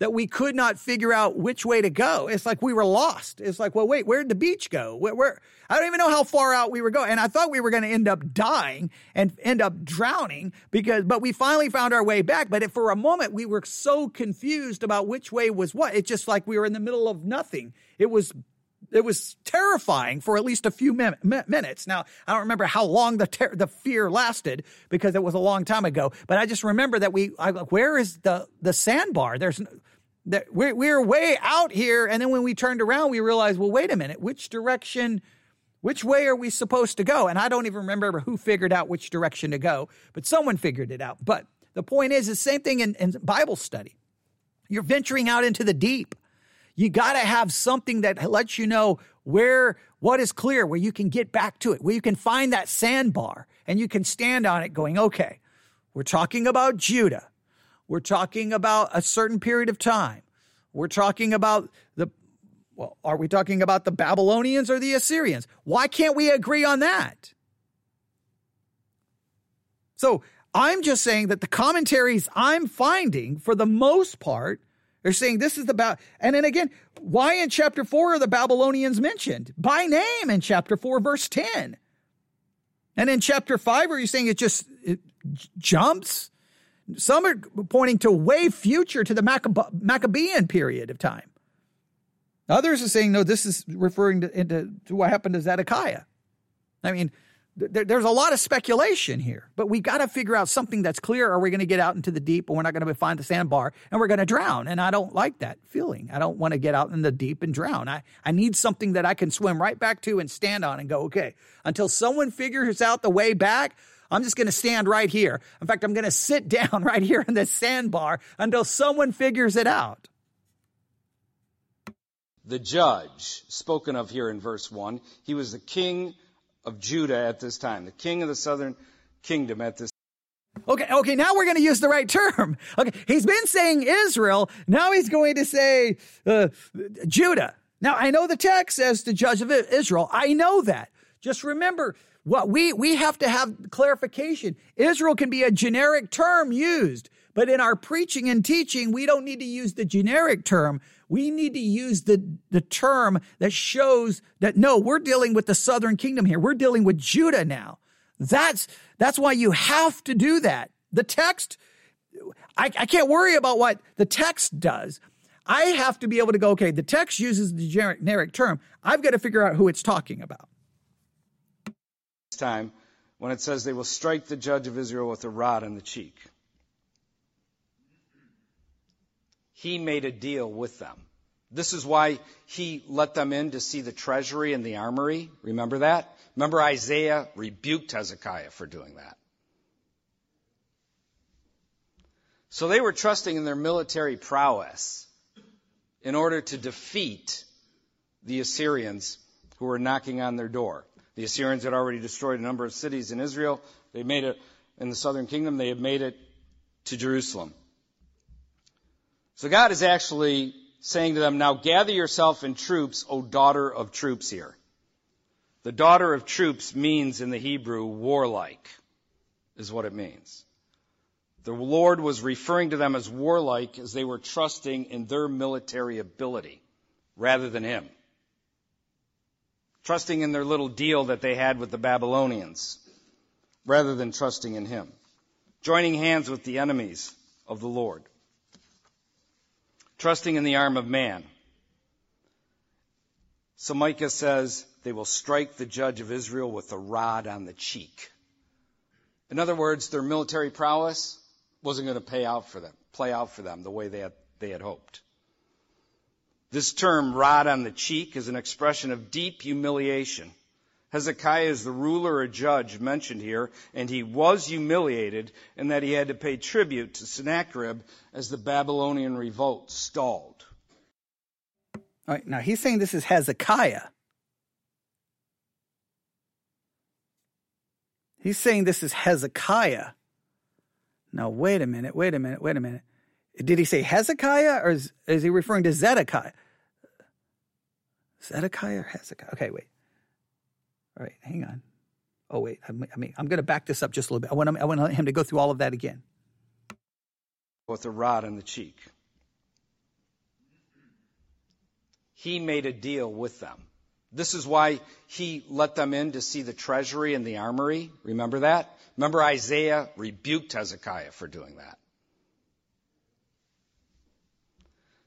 that we could not figure out which way to go. It's like we were lost. It's like, well, wait, where'd the beach go? Where, where? I don't even know how far out we were going. And I thought we were going to end up dying and end up drowning because, but we finally found our way back. But for a moment, we were so confused about which way was what. It's just like we were in the middle of nothing. It was it was terrifying for at least a few min- minutes. Now, I don't remember how long the ter- the fear lasted because it was a long time ago, but I just remember that we, I, like, where is the, the sandbar? There's, that we're, we're way out here. And then when we turned around, we realized, well, wait a minute, which direction, which way are we supposed to go? And I don't even remember who figured out which direction to go, but someone figured it out. But the point is, the same thing in, in Bible study. You're venturing out into the deep. You got to have something that lets you know where what is clear, where you can get back to it, where you can find that sandbar and you can stand on it going, okay, we're talking about Judah. We're talking about a certain period of time. We're talking about the well, are we talking about the Babylonians or the Assyrians? Why can't we agree on that? So I'm just saying that the commentaries I'm finding, for the most part, they're saying this is the ba- and then again, why in chapter four are the Babylonians mentioned by name in chapter four, verse ten, and in chapter five, are you saying it just it jumps? Some are pointing to way future to the Maccabean period of time. Others are saying no, this is referring to, into, to what happened to Zedekiah. I mean, there, there's a lot of speculation here, but we got to figure out something that's clear. Are we going to get out into the deep and we're not going to find the sandbar and we're going to drown? And I don't like that feeling. I don't want to get out in the deep and drown. I, I need something that I can swim right back to and stand on and go, okay, until someone figures out the way back, I'm just going to stand right here. In fact, I'm going to sit *laughs* down right here in this sandbar until someone figures it out. The judge, spoken of here in verse 1, he was the king of Judah at this time, the king of the southern kingdom at this Okay, okay, now we're going to use the right term. *laughs* Okay, he's been saying Israel, now he's going to say uh, Judah. Now, I know the text says the judge of Israel. I know that. Just remember, what we, we have to have clarification. Israel can be a generic term used, but in our preaching and teaching, we don't need to use the generic term. We need to use the, the term that shows that no, we're dealing with the southern kingdom here. We're dealing with Judah now. That's, that's why you have to do that. The text, I, I can't worry about what the text does. I have to be able to go, okay, the text uses the generic term. I've got to figure out who it's talking about. Time when it says they will strike the judge of Israel with a rod on the cheek. He made a deal with them. This is why he let them in to see the treasury and the armory. Remember that? Remember Isaiah rebuked Hezekiah for doing that. So they were trusting in their military prowess in order to defeat the Assyrians who were knocking on their door. The Assyrians had already destroyed a number of cities in Israel. They made it in the southern kingdom. They had made it to Jerusalem. So God is actually saying to them, now gather yourself in troops, O daughter of troops here. The daughter of troops means in the Hebrew warlike, is what it means. The Lord was referring to them as warlike as they were trusting in their military ability rather than Him. Trusting in their little deal that they had with the Babylonians rather than trusting in Him. Joining hands with the enemies of the Lord trusting in the arm of man. So Micah says, they will strike the judge of Israel with a rod on the cheek. In other words, their military prowess wasn't going to pay out for them, play out for them the way they had, they had hoped. This term, rod on the cheek, is an expression of deep humiliation Hezekiah is the ruler or judge mentioned here, and he was humiliated in that he had to pay tribute to Sennacherib as the Babylonian revolt stalled. All right, now he's saying this is Hezekiah. He's saying this is Hezekiah. Now, wait a minute, wait a minute, wait a minute. Did he say Hezekiah or is, is he referring to Zedekiah? Zedekiah or Hezekiah? Okay, wait. All right, hang on. Oh wait, I mean, I'm going to back this up just a little bit. I want, him, I want him to go through all of that again. With a rod on the cheek. He made a deal with them. This is why he let them in to see the treasury and the armory. Remember that? Remember Isaiah rebuked Hezekiah for doing that.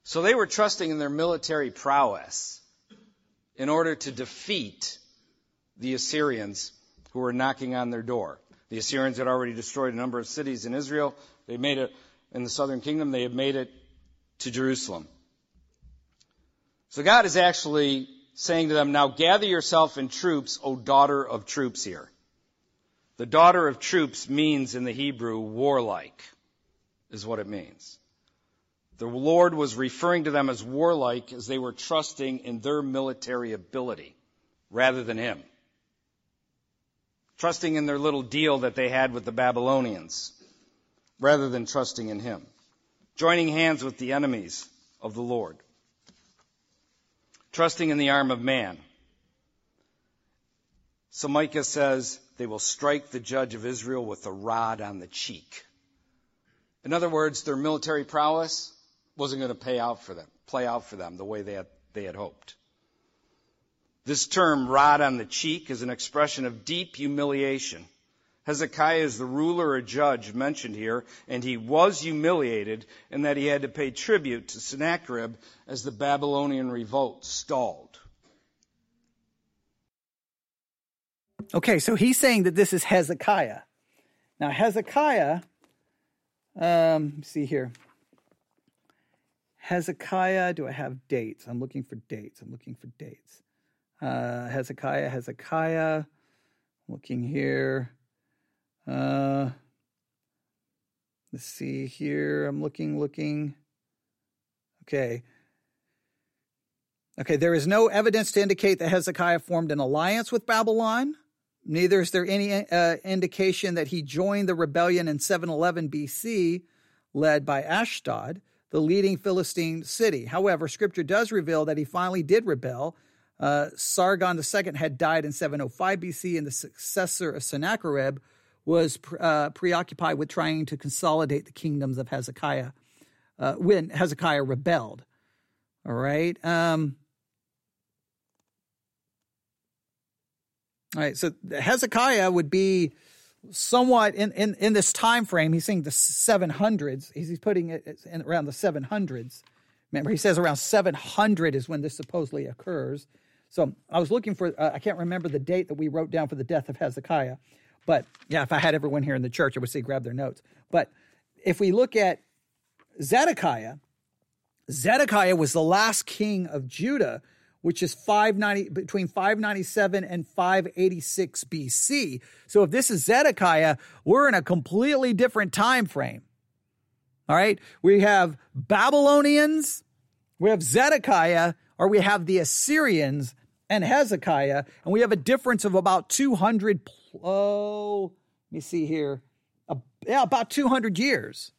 So they were trusting in their military prowess in order to defeat the Assyrians who were knocking on their door. The Assyrians had already destroyed a number of cities in Israel. They made it in the southern kingdom. They had made it to Jerusalem. So God is actually saying to them, Now gather yourself in troops, O daughter of troops here. The daughter of troops means in the Hebrew warlike, is what it means. The Lord was referring to them as warlike as they were trusting in their military ability rather than Him. Trusting in their little deal that they had with the Babylonians rather than trusting in Him. Joining hands with the enemies of the Lord. Trusting in the arm of man. So Micah says, they will strike the judge of Israel with a rod on the cheek. In other words, their military prowess wasn't going to pay out for them, play out for them the way they had, they had hoped. This term, rod on the cheek, is an expression of deep humiliation. Hezekiah is the ruler or judge mentioned here, and he was humiliated in that he had to pay tribute to Sennacherib as the Babylonian revolt stalled. Okay, so he's saying that this is Hezekiah. Now, Hezekiah, um, see here. Hezekiah, do I have dates? I'm looking for dates. I'm looking for dates. Uh, Hezekiah, Hezekiah, looking here. Uh, let's see here. I'm looking, looking. Okay. Okay, there is no evidence to indicate that Hezekiah formed an alliance with Babylon. Neither is there any uh, indication that he joined the rebellion in 711 BC, led by Ashdod the leading Philistine city. However, scripture does reveal that he finally did rebel. Uh, Sargon II had died in 705 BC, and the successor of Sennacherib was uh, preoccupied with trying to consolidate the kingdoms of Hezekiah uh, when Hezekiah rebelled. All right. Um, all right. So Hezekiah would be somewhat in, in, in this time frame, he's saying the 700s. He's putting it in around the 700s. Remember, he says around 700 is when this supposedly occurs. So I was looking for, uh, I can't remember the date that we wrote down for the death of Hezekiah. But yeah, if I had everyone here in the church, I would say grab their notes. But if we look at Zedekiah, Zedekiah was the last king of Judah which is 590 between 597 and 586 BC. So if this is Zedekiah, we're in a completely different time frame. All right? We have Babylonians, we have Zedekiah, or we have the Assyrians and Hezekiah, and we have a difference of about 200 oh, let me see here. Uh, yeah, about 200 years.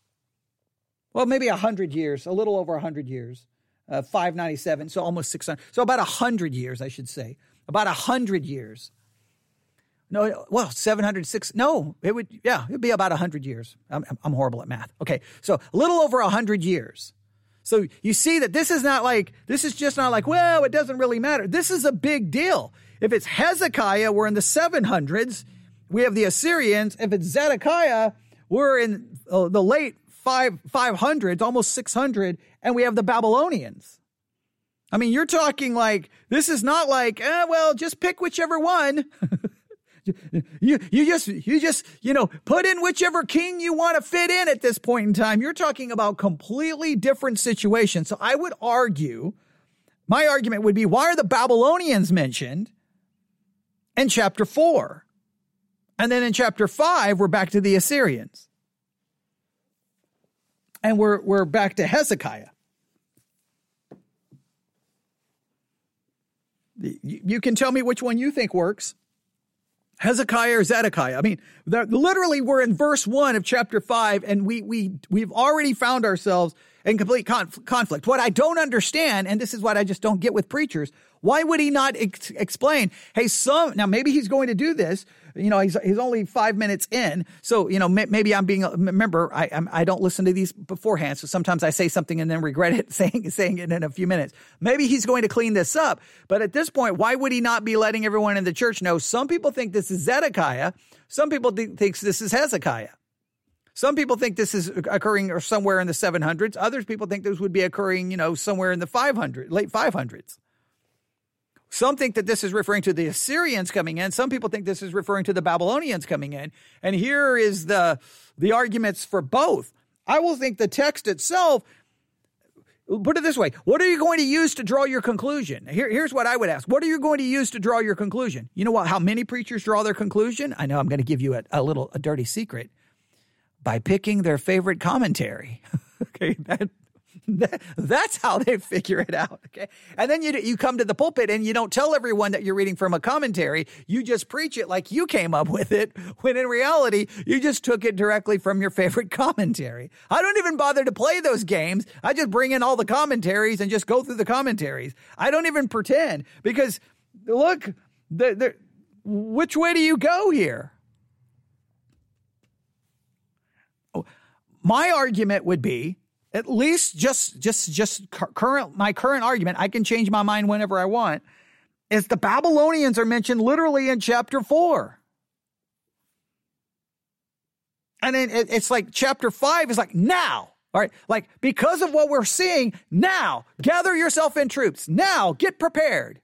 Well, maybe 100 years, a little over 100 years uh, 597, so almost 600. So about 100 years, I should say. About 100 years. No, well, 706. No, it would, yeah, it'd be about 100 years. I'm, I'm horrible at math. Okay, so a little over 100 years. So you see that this is not like, this is just not like, well, it doesn't really matter. This is a big deal. If it's Hezekiah, we're in the 700s. We have the Assyrians. If it's Zedekiah, we're in uh, the late five, 500s, almost 600, and we have the Babylonians. I mean, you're talking like this is not like, eh, well, just pick whichever one. *laughs* you you just you just you know put in whichever king you want to fit in at this point in time. You're talking about completely different situations. So I would argue, my argument would be, why are the Babylonians mentioned in chapter four, and then in chapter five we're back to the Assyrians, and we're we're back to Hezekiah. You can tell me which one you think works. Hezekiah or Zedekiah. I mean, literally, we're in verse one of chapter five, and we we we've already found ourselves in complete conf- conflict. What I don't understand, and this is what I just don't get with preachers, why would he not ex- explain? Hey, some now maybe he's going to do this. You know, he's he's only five minutes in, so you know may, maybe I'm being. Remember, I I'm, I do not listen to these beforehand, so sometimes I say something and then regret it *laughs* saying saying it in a few minutes. Maybe he's going to clean this up, but at this point, why would he not be letting everyone in the church know? Some people think this is Zedekiah. Some people th- thinks this is Hezekiah. Some people think this is occurring or somewhere in the 700s. Others people think this would be occurring, you know, somewhere in the 500, late 500s. Some think that this is referring to the Assyrians coming in. Some people think this is referring to the Babylonians coming in. And here is the the arguments for both. I will think the text itself put it this way. What are you going to use to draw your conclusion? Here, here's what i would ask. What are you going to use to draw your conclusion? You know what how many preachers draw their conclusion? I know i'm going to give you a, a little a dirty secret. By picking their favorite commentary. *laughs* Okay that That's how they figure it out. Okay. And then you, you come to the pulpit and you don't tell everyone that you're reading from a commentary. You just preach it like you came up with it, when in reality, you just took it directly from your favorite *laughs* commentary. I don't even bother to play those games. I just bring in all the commentaries and just go through the commentaries. I don't even pretend because look, the, the, which way do you go here? Oh, my argument would be at least just just just current my current argument i can change my mind whenever i want is the babylonians are mentioned literally in chapter 4 and then it's like chapter 5 is like now all right? Like because of what we're seeing now gather yourself in troops. Now get prepared.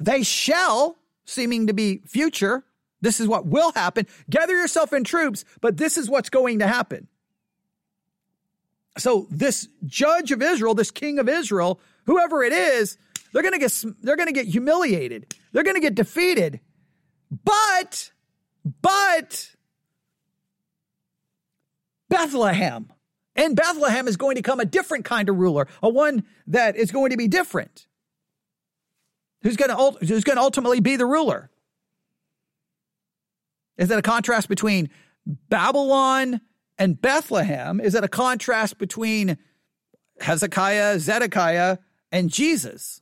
They shall seeming to be future this is what will happen. Gather yourself in troops, but this is what's going to happen. So this judge of Israel, this king of Israel, whoever it is, they're going to get they're going to get humiliated. They're going to get defeated. But but Bethlehem and Bethlehem is going to come a different kind of ruler, a one that is going to be different. Who's going to who's going to ultimately be the ruler? Is that a contrast between Babylon and Bethlehem? Is it a contrast between Hezekiah, Zedekiah, and Jesus?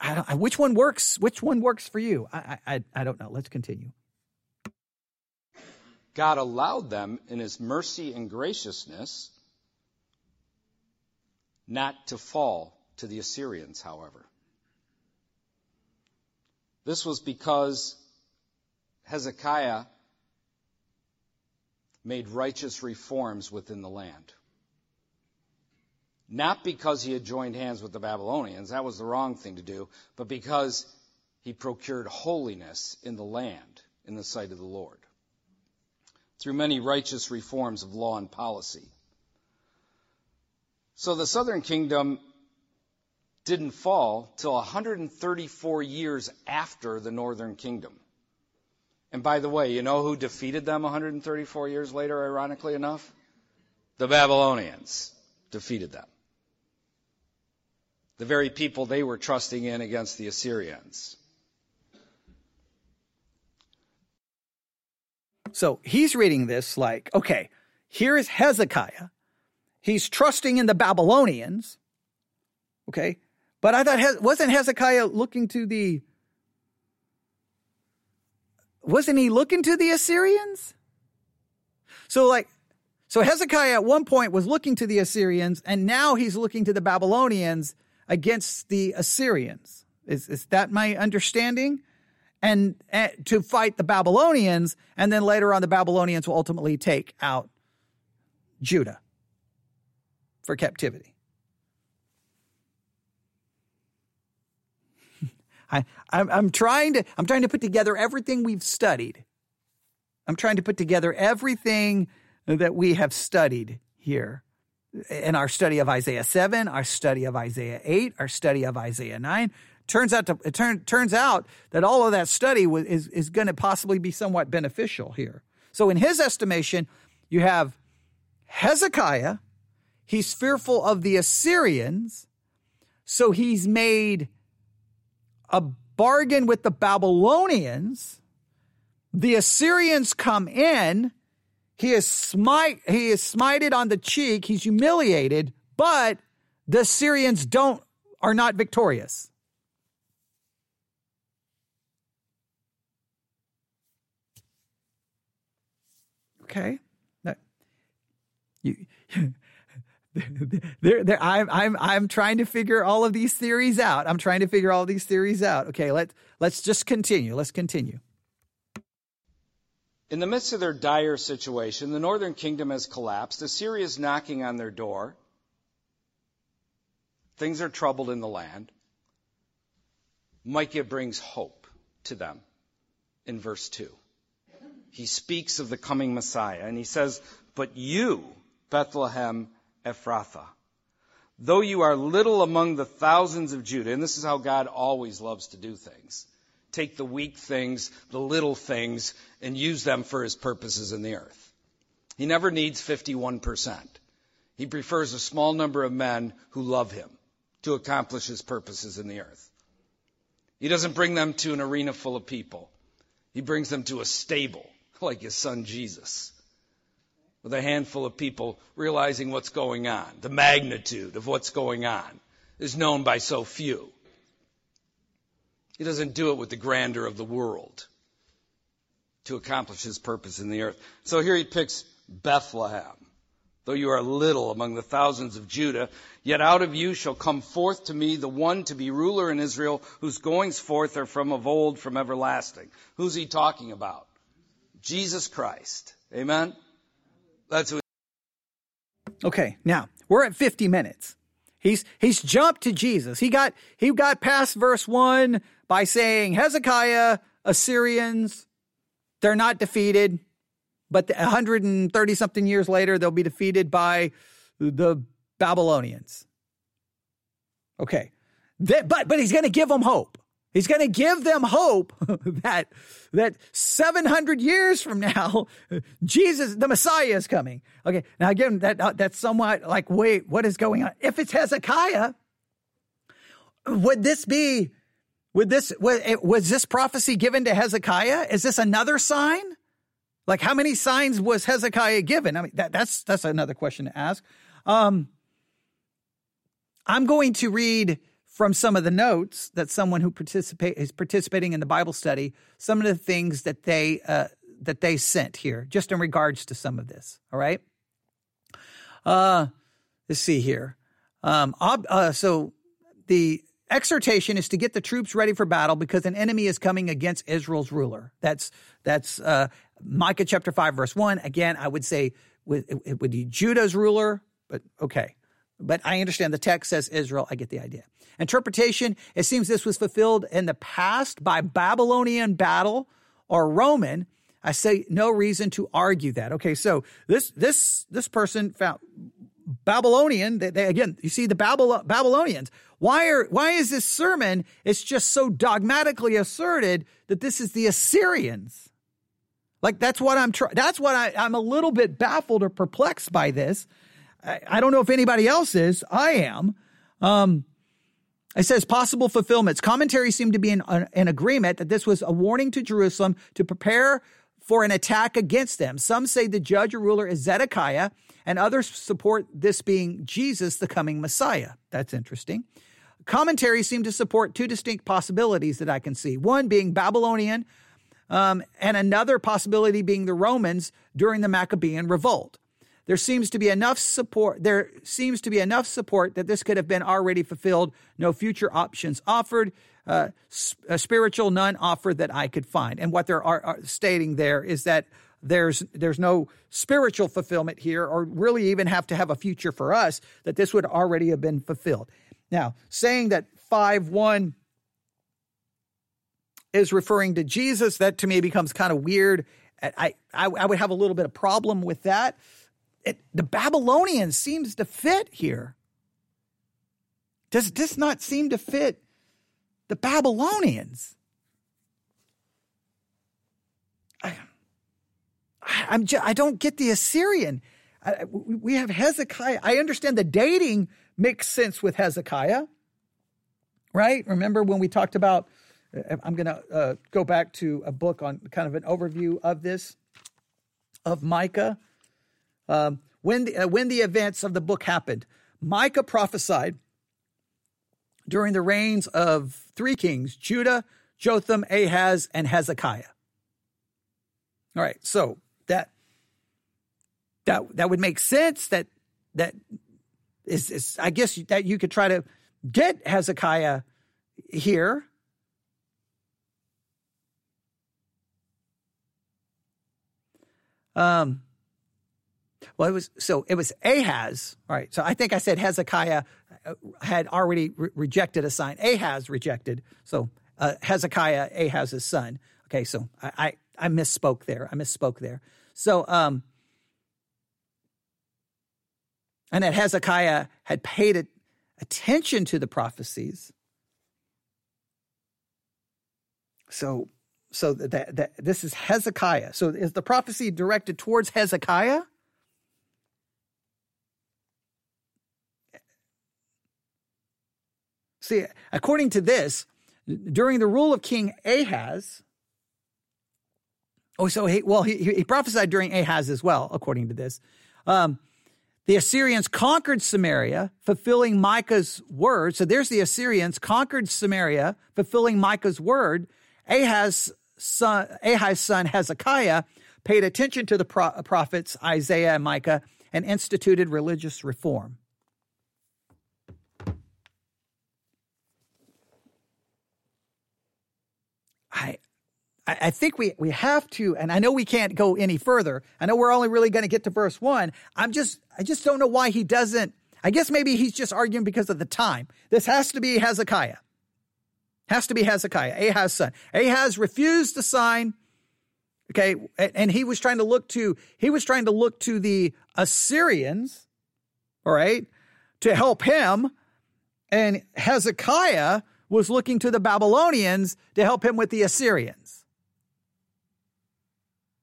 I, I, which one works? Which one works for you? I, I, I don't know. Let's continue. God allowed them in His mercy and graciousness not to fall to the Assyrians, however. This was because Hezekiah made righteous reforms within the land. Not because he had joined hands with the Babylonians, that was the wrong thing to do, but because he procured holiness in the land in the sight of the Lord through many righteous reforms of law and policy. So the southern kingdom didn't fall till 134 years after the northern kingdom. And by the way, you know who defeated them 134 years later, ironically enough? The Babylonians defeated them. The very people they were trusting in against the Assyrians. So he's reading this like, okay, here is Hezekiah. He's trusting in the Babylonians. Okay. But I thought, wasn't Hezekiah looking to the wasn't he looking to the Assyrians? So like, so Hezekiah at one point was looking to the Assyrians and now he's looking to the Babylonians against the Assyrians. Is, is that my understanding? And, and to fight the Babylonians, and then later on, the Babylonians will ultimately take out Judah for captivity. I, I'm, I'm trying to I'm trying to put together everything we've studied. I'm trying to put together everything that we have studied here in our study of Isaiah 7, our study of Isaiah 8, our study of Isaiah 9. Turns out to, it turn, turns out that all of that study is, is going to possibly be somewhat beneficial here. So in his estimation, you have Hezekiah. He's fearful of the Assyrians. So he's made a bargain with the Babylonians. The Assyrians come in. He is smite, he is smited on the cheek. He's humiliated, but the Assyrians don't, are not victorious. Okay. *laughs* you, *laughs* they're, they're, I'm, I'm, I'm trying to figure all of these theories out. I'm trying to figure all these theories out. Okay, let, let's just continue. Let's continue. In the midst of their dire situation, the northern kingdom has collapsed. Assyria is knocking on their door. Things are troubled in the land. Micah brings hope to them in verse 2. He speaks of the coming Messiah and he says, But you, Bethlehem Ephrathah, though you are little among the thousands of Judah, and this is how God always loves to do things take the weak things, the little things, and use them for his purposes in the earth. He never needs 51%. He prefers a small number of men who love him to accomplish his purposes in the earth. He doesn't bring them to an arena full of people. He brings them to a stable, like his son Jesus, with a handful of people realizing what's going on. The magnitude of what's going on is known by so few. He doesn't do it with the grandeur of the world to accomplish his purpose in the earth. So here he picks Bethlehem. Though you are little among the thousands of Judah, yet out of you shall come forth to me the one to be ruler in Israel, whose goings forth are from of old, from everlasting. Who's he talking about? Jesus Christ. Amen? That's who. Okay, now we're at 50 minutes. He's he's jumped to Jesus. He got he got past verse 1 by saying Hezekiah, Assyrians, they're not defeated, but 130 something years later they'll be defeated by the Babylonians. Okay. But but he's going to give them hope. He's going to give them hope *laughs* that that 700 years from now, *laughs* Jesus, the Messiah, is coming. Okay, now again, that uh, that's somewhat like, wait, what is going on? If it's Hezekiah, would this be? Would this was, was this prophecy given to Hezekiah? Is this another sign? Like, how many signs was Hezekiah given? I mean, that, that's that's another question to ask. Um, I'm going to read from some of the notes that someone who participate is participating in the Bible study, some of the things that they uh, that they sent here, just in regards to some of this. All right. Uh, let's see here. Um, ob, uh, so the exhortation is to get the troops ready for battle because an enemy is coming against Israel's ruler. That's that's uh, Micah chapter five verse one. Again, I would say with it would be Judah's ruler, but okay. But I understand the text says Israel. I get the idea. Interpretation, it seems this was fulfilled in the past by Babylonian battle or Roman. I say no reason to argue that. Okay, so this this this person found Babylonian. They, they, again, you see the Babylon, Babylonians. Why are why is this sermon? It's just so dogmatically asserted that this is the Assyrians. Like that's what I'm trying. That's what I, I'm a little bit baffled or perplexed by this. I, don't know if anybody else is. I am. Um, it says possible fulfillments. Commentaries seem to be in, uh, in agreement that this was a warning to Jerusalem to prepare for an attack against them. Some say the judge or ruler is Zedekiah, and others support this being Jesus, the coming Messiah. That's interesting. Commentaries seem to support two distinct possibilities that I can see. One being Babylonian, um, and another possibility being the Romans during the Maccabean revolt there seems to be enough support there seems to be enough support that this could have been already fulfilled. No future options offered uh, a spiritual none offered that i could find. And what they're are, are stating there is that there's there's no spiritual fulfillment here or really even have to have a future for us that this would already have been fulfilled. Now saying that 5 1 is referring to jesus that to me becomes kind of weird. I, I, I would have a little bit of problem with that it, the Babylonian seems to fit here. Does this not seem to fit the Babylonians? I, I'm just, I don't get the Assyrian. I, we have Hezekiah. I understand the dating makes sense with Hezekiah, right? Remember when we talked about? Uh, I'm going to uh, go back to a book on kind of an overview of this of Micah um, when, the, uh, when the events of the book happened, Micah prophesied during the reigns of three kings Judah, Jotham, Ahaz, and Hezekiah. All right, so that that that would make sense. That that is, is I guess that you could try to get Hezekiah here Um, well, it was so it was Ahaz, right? So I think I said Hezekiah uh, had already re- rejected a sign. Ahaz rejected. So uh, Hezekiah, Ahaz's son. Okay, so I, I, I misspoke there. I misspoke there. So um, and that Hezekiah had paid attention to the prophecies. So so that, that this is Hezekiah. So is the prophecy directed towards Hezekiah? See, according to this, during the rule of King Ahaz, oh, so he, well, he, he prophesied during Ahaz as well, according to this. Um, the Assyrians conquered Samaria, fulfilling Micah's word. So there's the Assyrians conquered Samaria, fulfilling Micah's word. Ahaz's son, Ahaz's son Hezekiah paid attention to the pro- prophets Isaiah and Micah and instituted religious reform. I, I think we, we have to, and I know we can't go any further. I know we're only really going to get to verse one. I'm just, I just don't know why he doesn't. I guess maybe he's just arguing because of the time. This has to be Hezekiah. Has to be Hezekiah, Ahaz's son. Ahaz refused to sign. Okay, and he was trying to look to he was trying to look to the Assyrians, all right, to help him. And Hezekiah was looking to the Babylonians to help him with the Assyrians.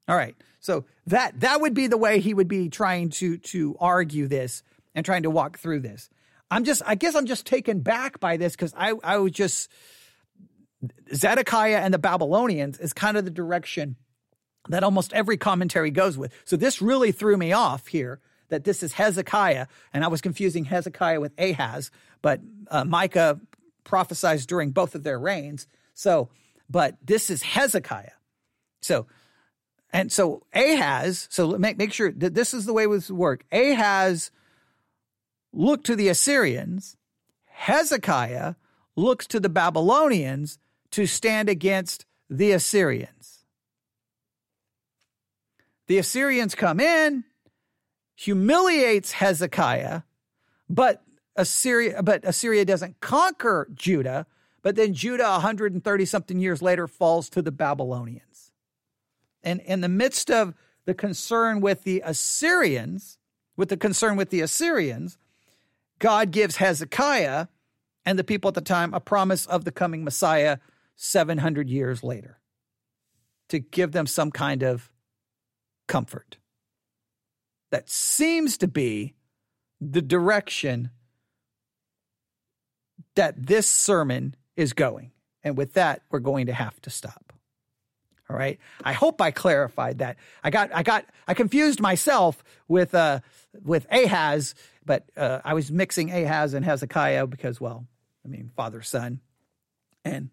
All right. So that that would be the way he would be trying to to argue this and trying to walk through this. I'm just I guess I'm just taken back by this because I I was just Zedekiah and the Babylonians is kind of the direction that almost every commentary goes with. So this really threw me off here that this is Hezekiah, and I was confusing Hezekiah with Ahaz, but uh, Micah prophesies during both of their reigns. So, but this is Hezekiah. So, and so Ahaz, so make, make sure that this is the way this work. Ahaz looked to the Assyrians, Hezekiah looks to the Babylonians to stand against the Assyrians. The Assyrians come in, humiliates Hezekiah, but Assyria, but Assyria doesn't conquer Judah, but then Judah, 130 something years later, falls to the Babylonians. And in the midst of the concern with the Assyrians, with the concern with the Assyrians, God gives Hezekiah and the people at the time a promise of the coming Messiah 700 years later to give them some kind of comfort. That seems to be the direction that this sermon is going. And with that, we're going to have to stop. All right. I hope I clarified that. I got, I got, I confused myself with, uh, with Ahaz, but, uh, I was mixing Ahaz and Hezekiah because, well, I mean, father, son. And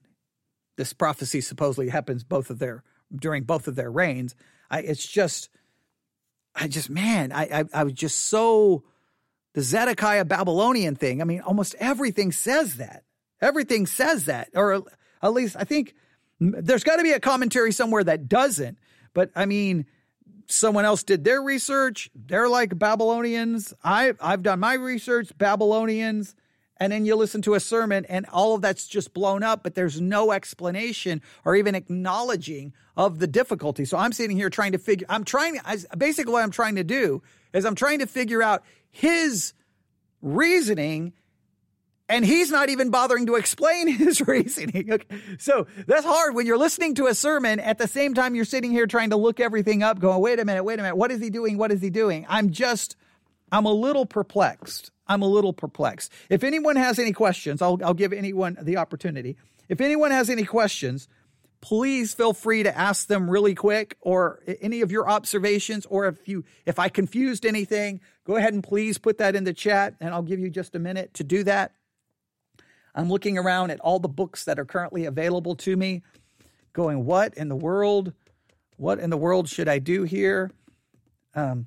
this prophecy supposedly happens both of their, during both of their reigns. I, it's just, I just, man, I, I, I was just so, the Zedekiah Babylonian thing. I mean, almost everything says that. Everything says that, or at least I think there's got to be a commentary somewhere that doesn't. But I mean, someone else did their research. They're like Babylonians. I I've done my research. Babylonians. And then you listen to a sermon and all of that's just blown up, but there's no explanation or even acknowledging of the difficulty. So I'm sitting here trying to figure, I'm trying, basically what I'm trying to do is I'm trying to figure out his reasoning and he's not even bothering to explain *laughs* his reasoning. Okay. So that's hard when you're listening to a sermon at the same time you're sitting here trying to look everything up, going, wait a minute, wait a minute, what is he doing? What is he doing? I'm just, I'm a little perplexed. I'm a little perplexed. If anyone has any questions, I'll, I'll give anyone the opportunity. If anyone has any questions, please feel free to ask them really quick or any of your observations or if you if I confused anything, go ahead and please put that in the chat and I'll give you just a minute to do that. I'm looking around at all the books that are currently available to me going what in the world what in the world should I do here? Um,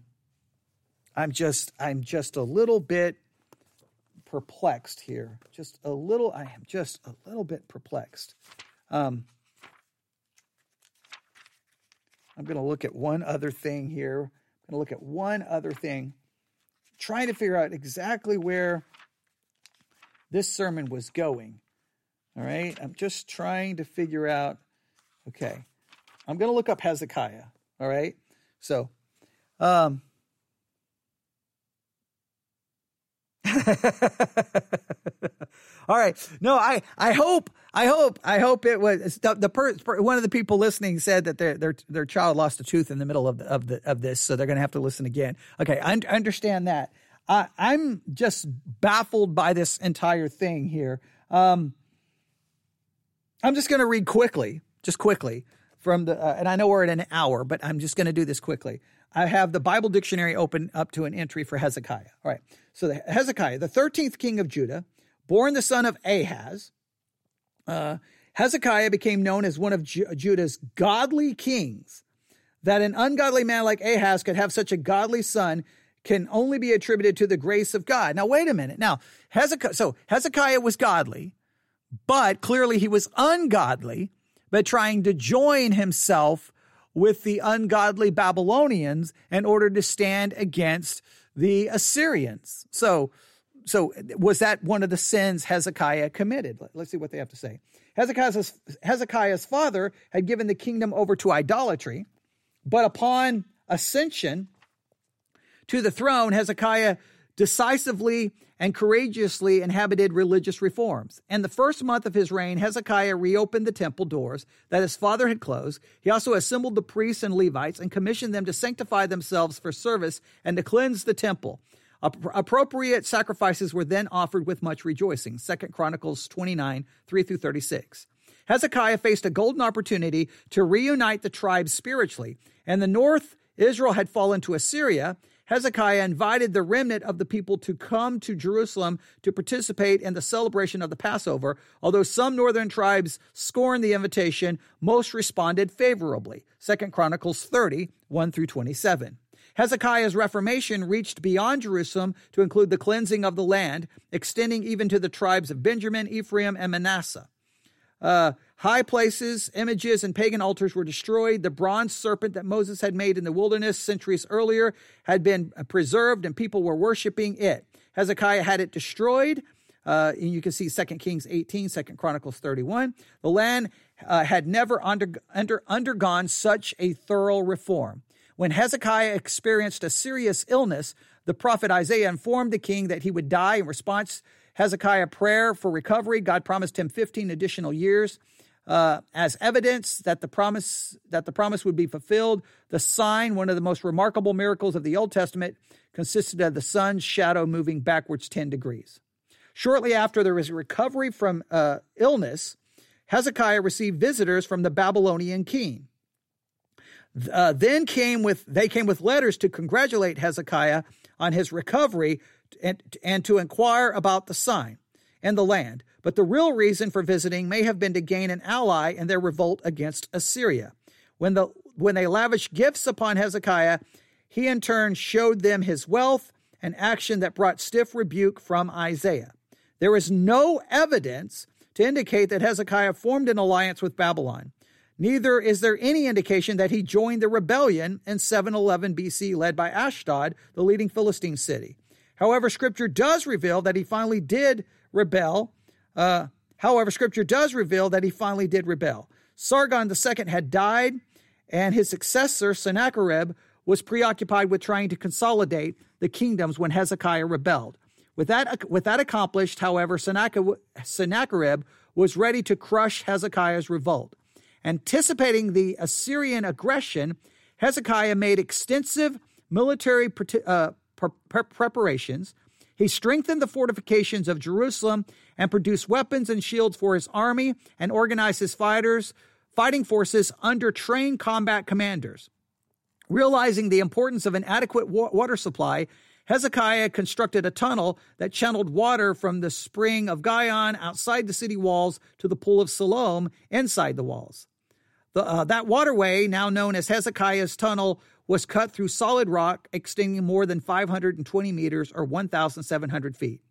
I'm just I'm just a little bit perplexed here. Just a little I am just a little bit perplexed. Um, I'm going to look at one other thing here. I'm going to look at one other thing, trying to figure out exactly where this sermon was going. All right. I'm just trying to figure out. Okay. I'm going to look up Hezekiah. All right. So, um, *laughs* All right. No, I, I hope, I hope, I hope it was the, the per, one of the people listening said that their, their, their child lost a tooth in the middle of the, of the, of this. So they're going to have to listen again. Okay. I understand that. I, I'm just baffled by this entire thing here. Um, I'm just going to read quickly, just quickly from the, uh, and I know we're at an hour, but I'm just going to do this quickly. I have the Bible dictionary open up to an entry for Hezekiah. All right. So the, Hezekiah, the 13th king of Judah, born the son of Ahaz, uh, Hezekiah became known as one of Ju- Judah's godly kings. That an ungodly man like Ahaz could have such a godly son can only be attributed to the grace of God. Now, wait a minute. Now, Hezekiah, so Hezekiah was godly, but clearly he was ungodly, but trying to join himself with the ungodly Babylonians in order to stand against the Assyrians. So, so was that one of the sins Hezekiah committed? Let's see what they have to say. Hezekiah's, Hezekiah's father had given the kingdom over to idolatry, but upon ascension to the throne, Hezekiah decisively and courageously inhabited religious reforms. And the first month of his reign, Hezekiah reopened the temple doors that his father had closed. He also assembled the priests and Levites and commissioned them to sanctify themselves for service and to cleanse the temple. Appropriate sacrifices were then offered with much rejoicing. Second Chronicles 29, 3 through 36. Hezekiah faced a golden opportunity to reunite the tribes spiritually. And the north, Israel had fallen to Assyria, Hezekiah invited the remnant of the people to come to Jerusalem to participate in the celebration of the Passover. Although some northern tribes scorned the invitation, most responded favorably. 2 Chronicles 30, 1 through 27. Hezekiah's reformation reached beyond Jerusalem to include the cleansing of the land, extending even to the tribes of Benjamin, Ephraim, and Manasseh. Uh, high places, images, and pagan altars were destroyed. The bronze serpent that Moses had made in the wilderness centuries earlier had been preserved, and people were worshiping it. Hezekiah had it destroyed. Uh, and you can see 2 Kings 18, 2 Chronicles 31. The land uh, had never under, under, undergone such a thorough reform. When Hezekiah experienced a serious illness, the prophet Isaiah informed the king that he would die in response Hezekiah prayer for recovery. God promised him 15 additional years. Uh, as evidence that the promise that the promise would be fulfilled, the sign, one of the most remarkable miracles of the Old Testament, consisted of the sun's shadow moving backwards 10 degrees. Shortly after there was recovery from uh, illness, Hezekiah received visitors from the Babylonian king. Uh, then came with they came with letters to congratulate Hezekiah on his recovery and, and to inquire about the sign and the land. But the real reason for visiting may have been to gain an ally in their revolt against Assyria. When, the, when they lavished gifts upon Hezekiah, he in turn showed them his wealth, an action that brought stiff rebuke from Isaiah. There is no evidence to indicate that Hezekiah formed an alliance with Babylon. Neither is there any indication that he joined the rebellion in 711 BC led by Ashdod, the leading Philistine city. However, Scripture does reveal that he finally did rebel. Uh, however, Scripture does reveal that he finally did rebel. Sargon II had died, and his successor, Sennacherib, was preoccupied with trying to consolidate the kingdoms when Hezekiah rebelled. With that, with that accomplished, however, Sennacherib was ready to crush Hezekiah's revolt. Anticipating the Assyrian aggression, Hezekiah made extensive military uh, pre- preparations. He strengthened the fortifications of Jerusalem and produce weapons and shields for his army and organize his fighters, fighting forces under trained combat commanders. Realizing the importance of an adequate wa- water supply, Hezekiah constructed a tunnel that channeled water from the spring of Gihon outside the city walls to the pool of Siloam inside the walls. The, uh, that waterway, now known as Hezekiah's Tunnel, was cut through solid rock extending more than 520 meters or 1,700 feet.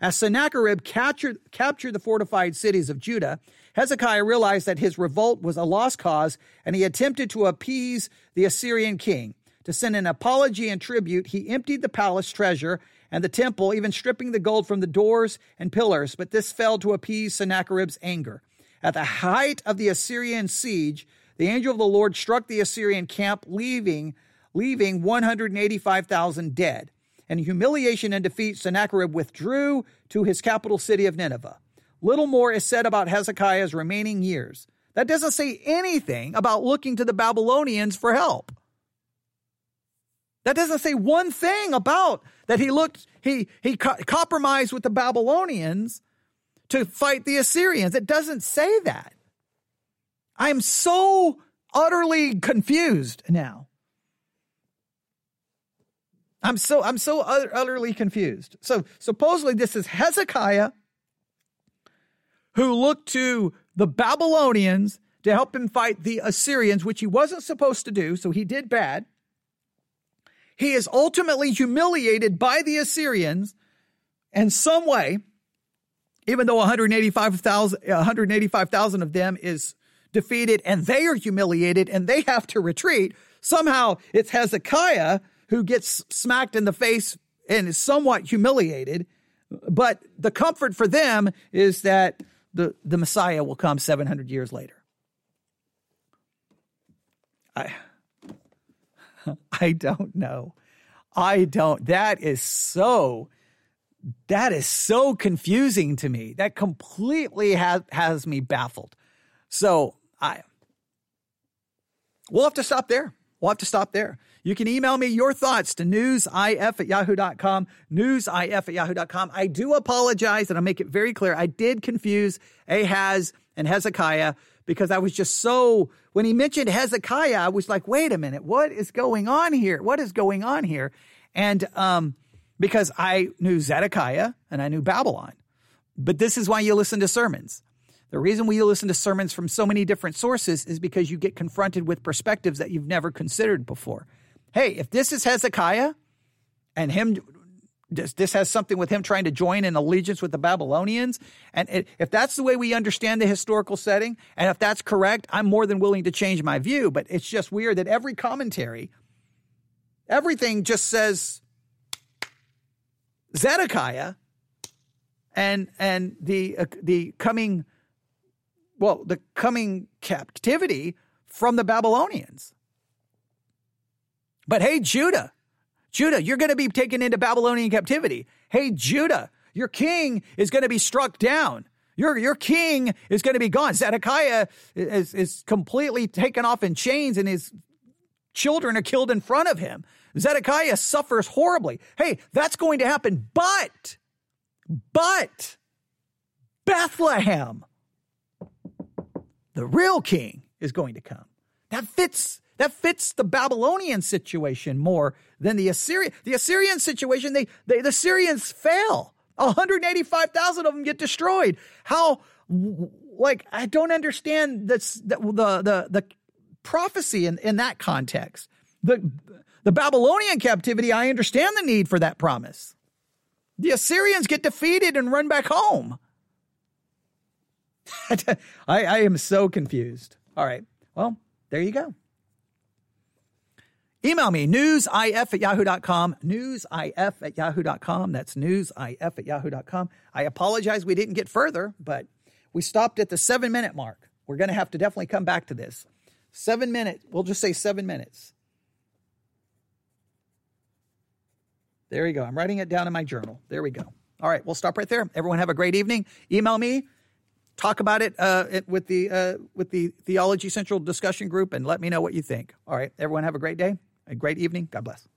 As Sennacherib captured, captured the fortified cities of Judah, Hezekiah realized that his revolt was a lost cause, and he attempted to appease the Assyrian king. To send an apology and tribute, he emptied the palace treasure and the temple, even stripping the gold from the doors and pillars, but this failed to appease Sennacherib's anger. At the height of the Assyrian siege, the angel of the Lord struck the Assyrian camp, leaving, leaving 185,000 dead. In humiliation and defeat, Sennacherib withdrew to his capital city of Nineveh. Little more is said about Hezekiah's remaining years. That doesn't say anything about looking to the Babylonians for help. That doesn't say one thing about that he looked, he, he co- compromised with the Babylonians to fight the Assyrians. It doesn't say that. I'm so utterly confused now. I'm so I'm so utterly confused. So supposedly this is Hezekiah who looked to the Babylonians to help him fight the Assyrians, which he wasn't supposed to do, so he did bad. He is ultimately humiliated by the Assyrians in some way, even though 185,000 185,000 of them is defeated and they are humiliated and they have to retreat. Somehow it's Hezekiah who gets smacked in the face and is somewhat humiliated. But the comfort for them is that the, the Messiah will come 700 years later. I, *laughs* I don't know. I don't. That is so, that is so confusing to me. That completely has, has me baffled. So I, we'll have to stop there. We'll have to stop there. You can email me your thoughts to newsif at yahoo.com, newsif at yahoo.com. I do apologize and I'll make it very clear. I did confuse Ahaz and Hezekiah because I was just so, when he mentioned Hezekiah, I was like, wait a minute, what is going on here? What is going on here? And um, because I knew Zedekiah and I knew Babylon. But this is why you listen to sermons. The reason we listen to sermons from so many different sources is because you get confronted with perspectives that you've never considered before. Hey, if this is Hezekiah and him this, this has something with him trying to join in allegiance with the Babylonians. And it, if that's the way we understand the historical setting, and if that's correct, I'm more than willing to change my view. But it's just weird that every commentary, everything just says Zedekiah and and the uh, the coming well, the coming captivity from the Babylonians. But hey, Judah, Judah, you're going to be taken into Babylonian captivity. Hey, Judah, your king is going to be struck down. Your, your king is going to be gone. Zedekiah is, is completely taken off in chains and his children are killed in front of him. Zedekiah suffers horribly. Hey, that's going to happen. But, but, Bethlehem, the real king is going to come. That fits that fits the Babylonian situation more than the Assyrian. The Assyrian situation, they, they the Syrians fail. 185,000 of them get destroyed. How like I don't understand this the the the, the prophecy in, in that context. The the Babylonian captivity, I understand the need for that promise. The Assyrians get defeated and run back home. *laughs* I, I am so confused. All right. Well, there you go. Email me, newsif at yahoo.com, newsif at yahoo.com. That's newsif at yahoo.com. I apologize we didn't get further, but we stopped at the seven minute mark. We're going to have to definitely come back to this. Seven minutes. We'll just say seven minutes. There we go. I'm writing it down in my journal. There we go. All right, we'll stop right there. Everyone have a great evening. Email me, talk about it, uh, with the uh, with the Theology Central discussion group and let me know what you think. All right, everyone have a great day, a great evening. God bless.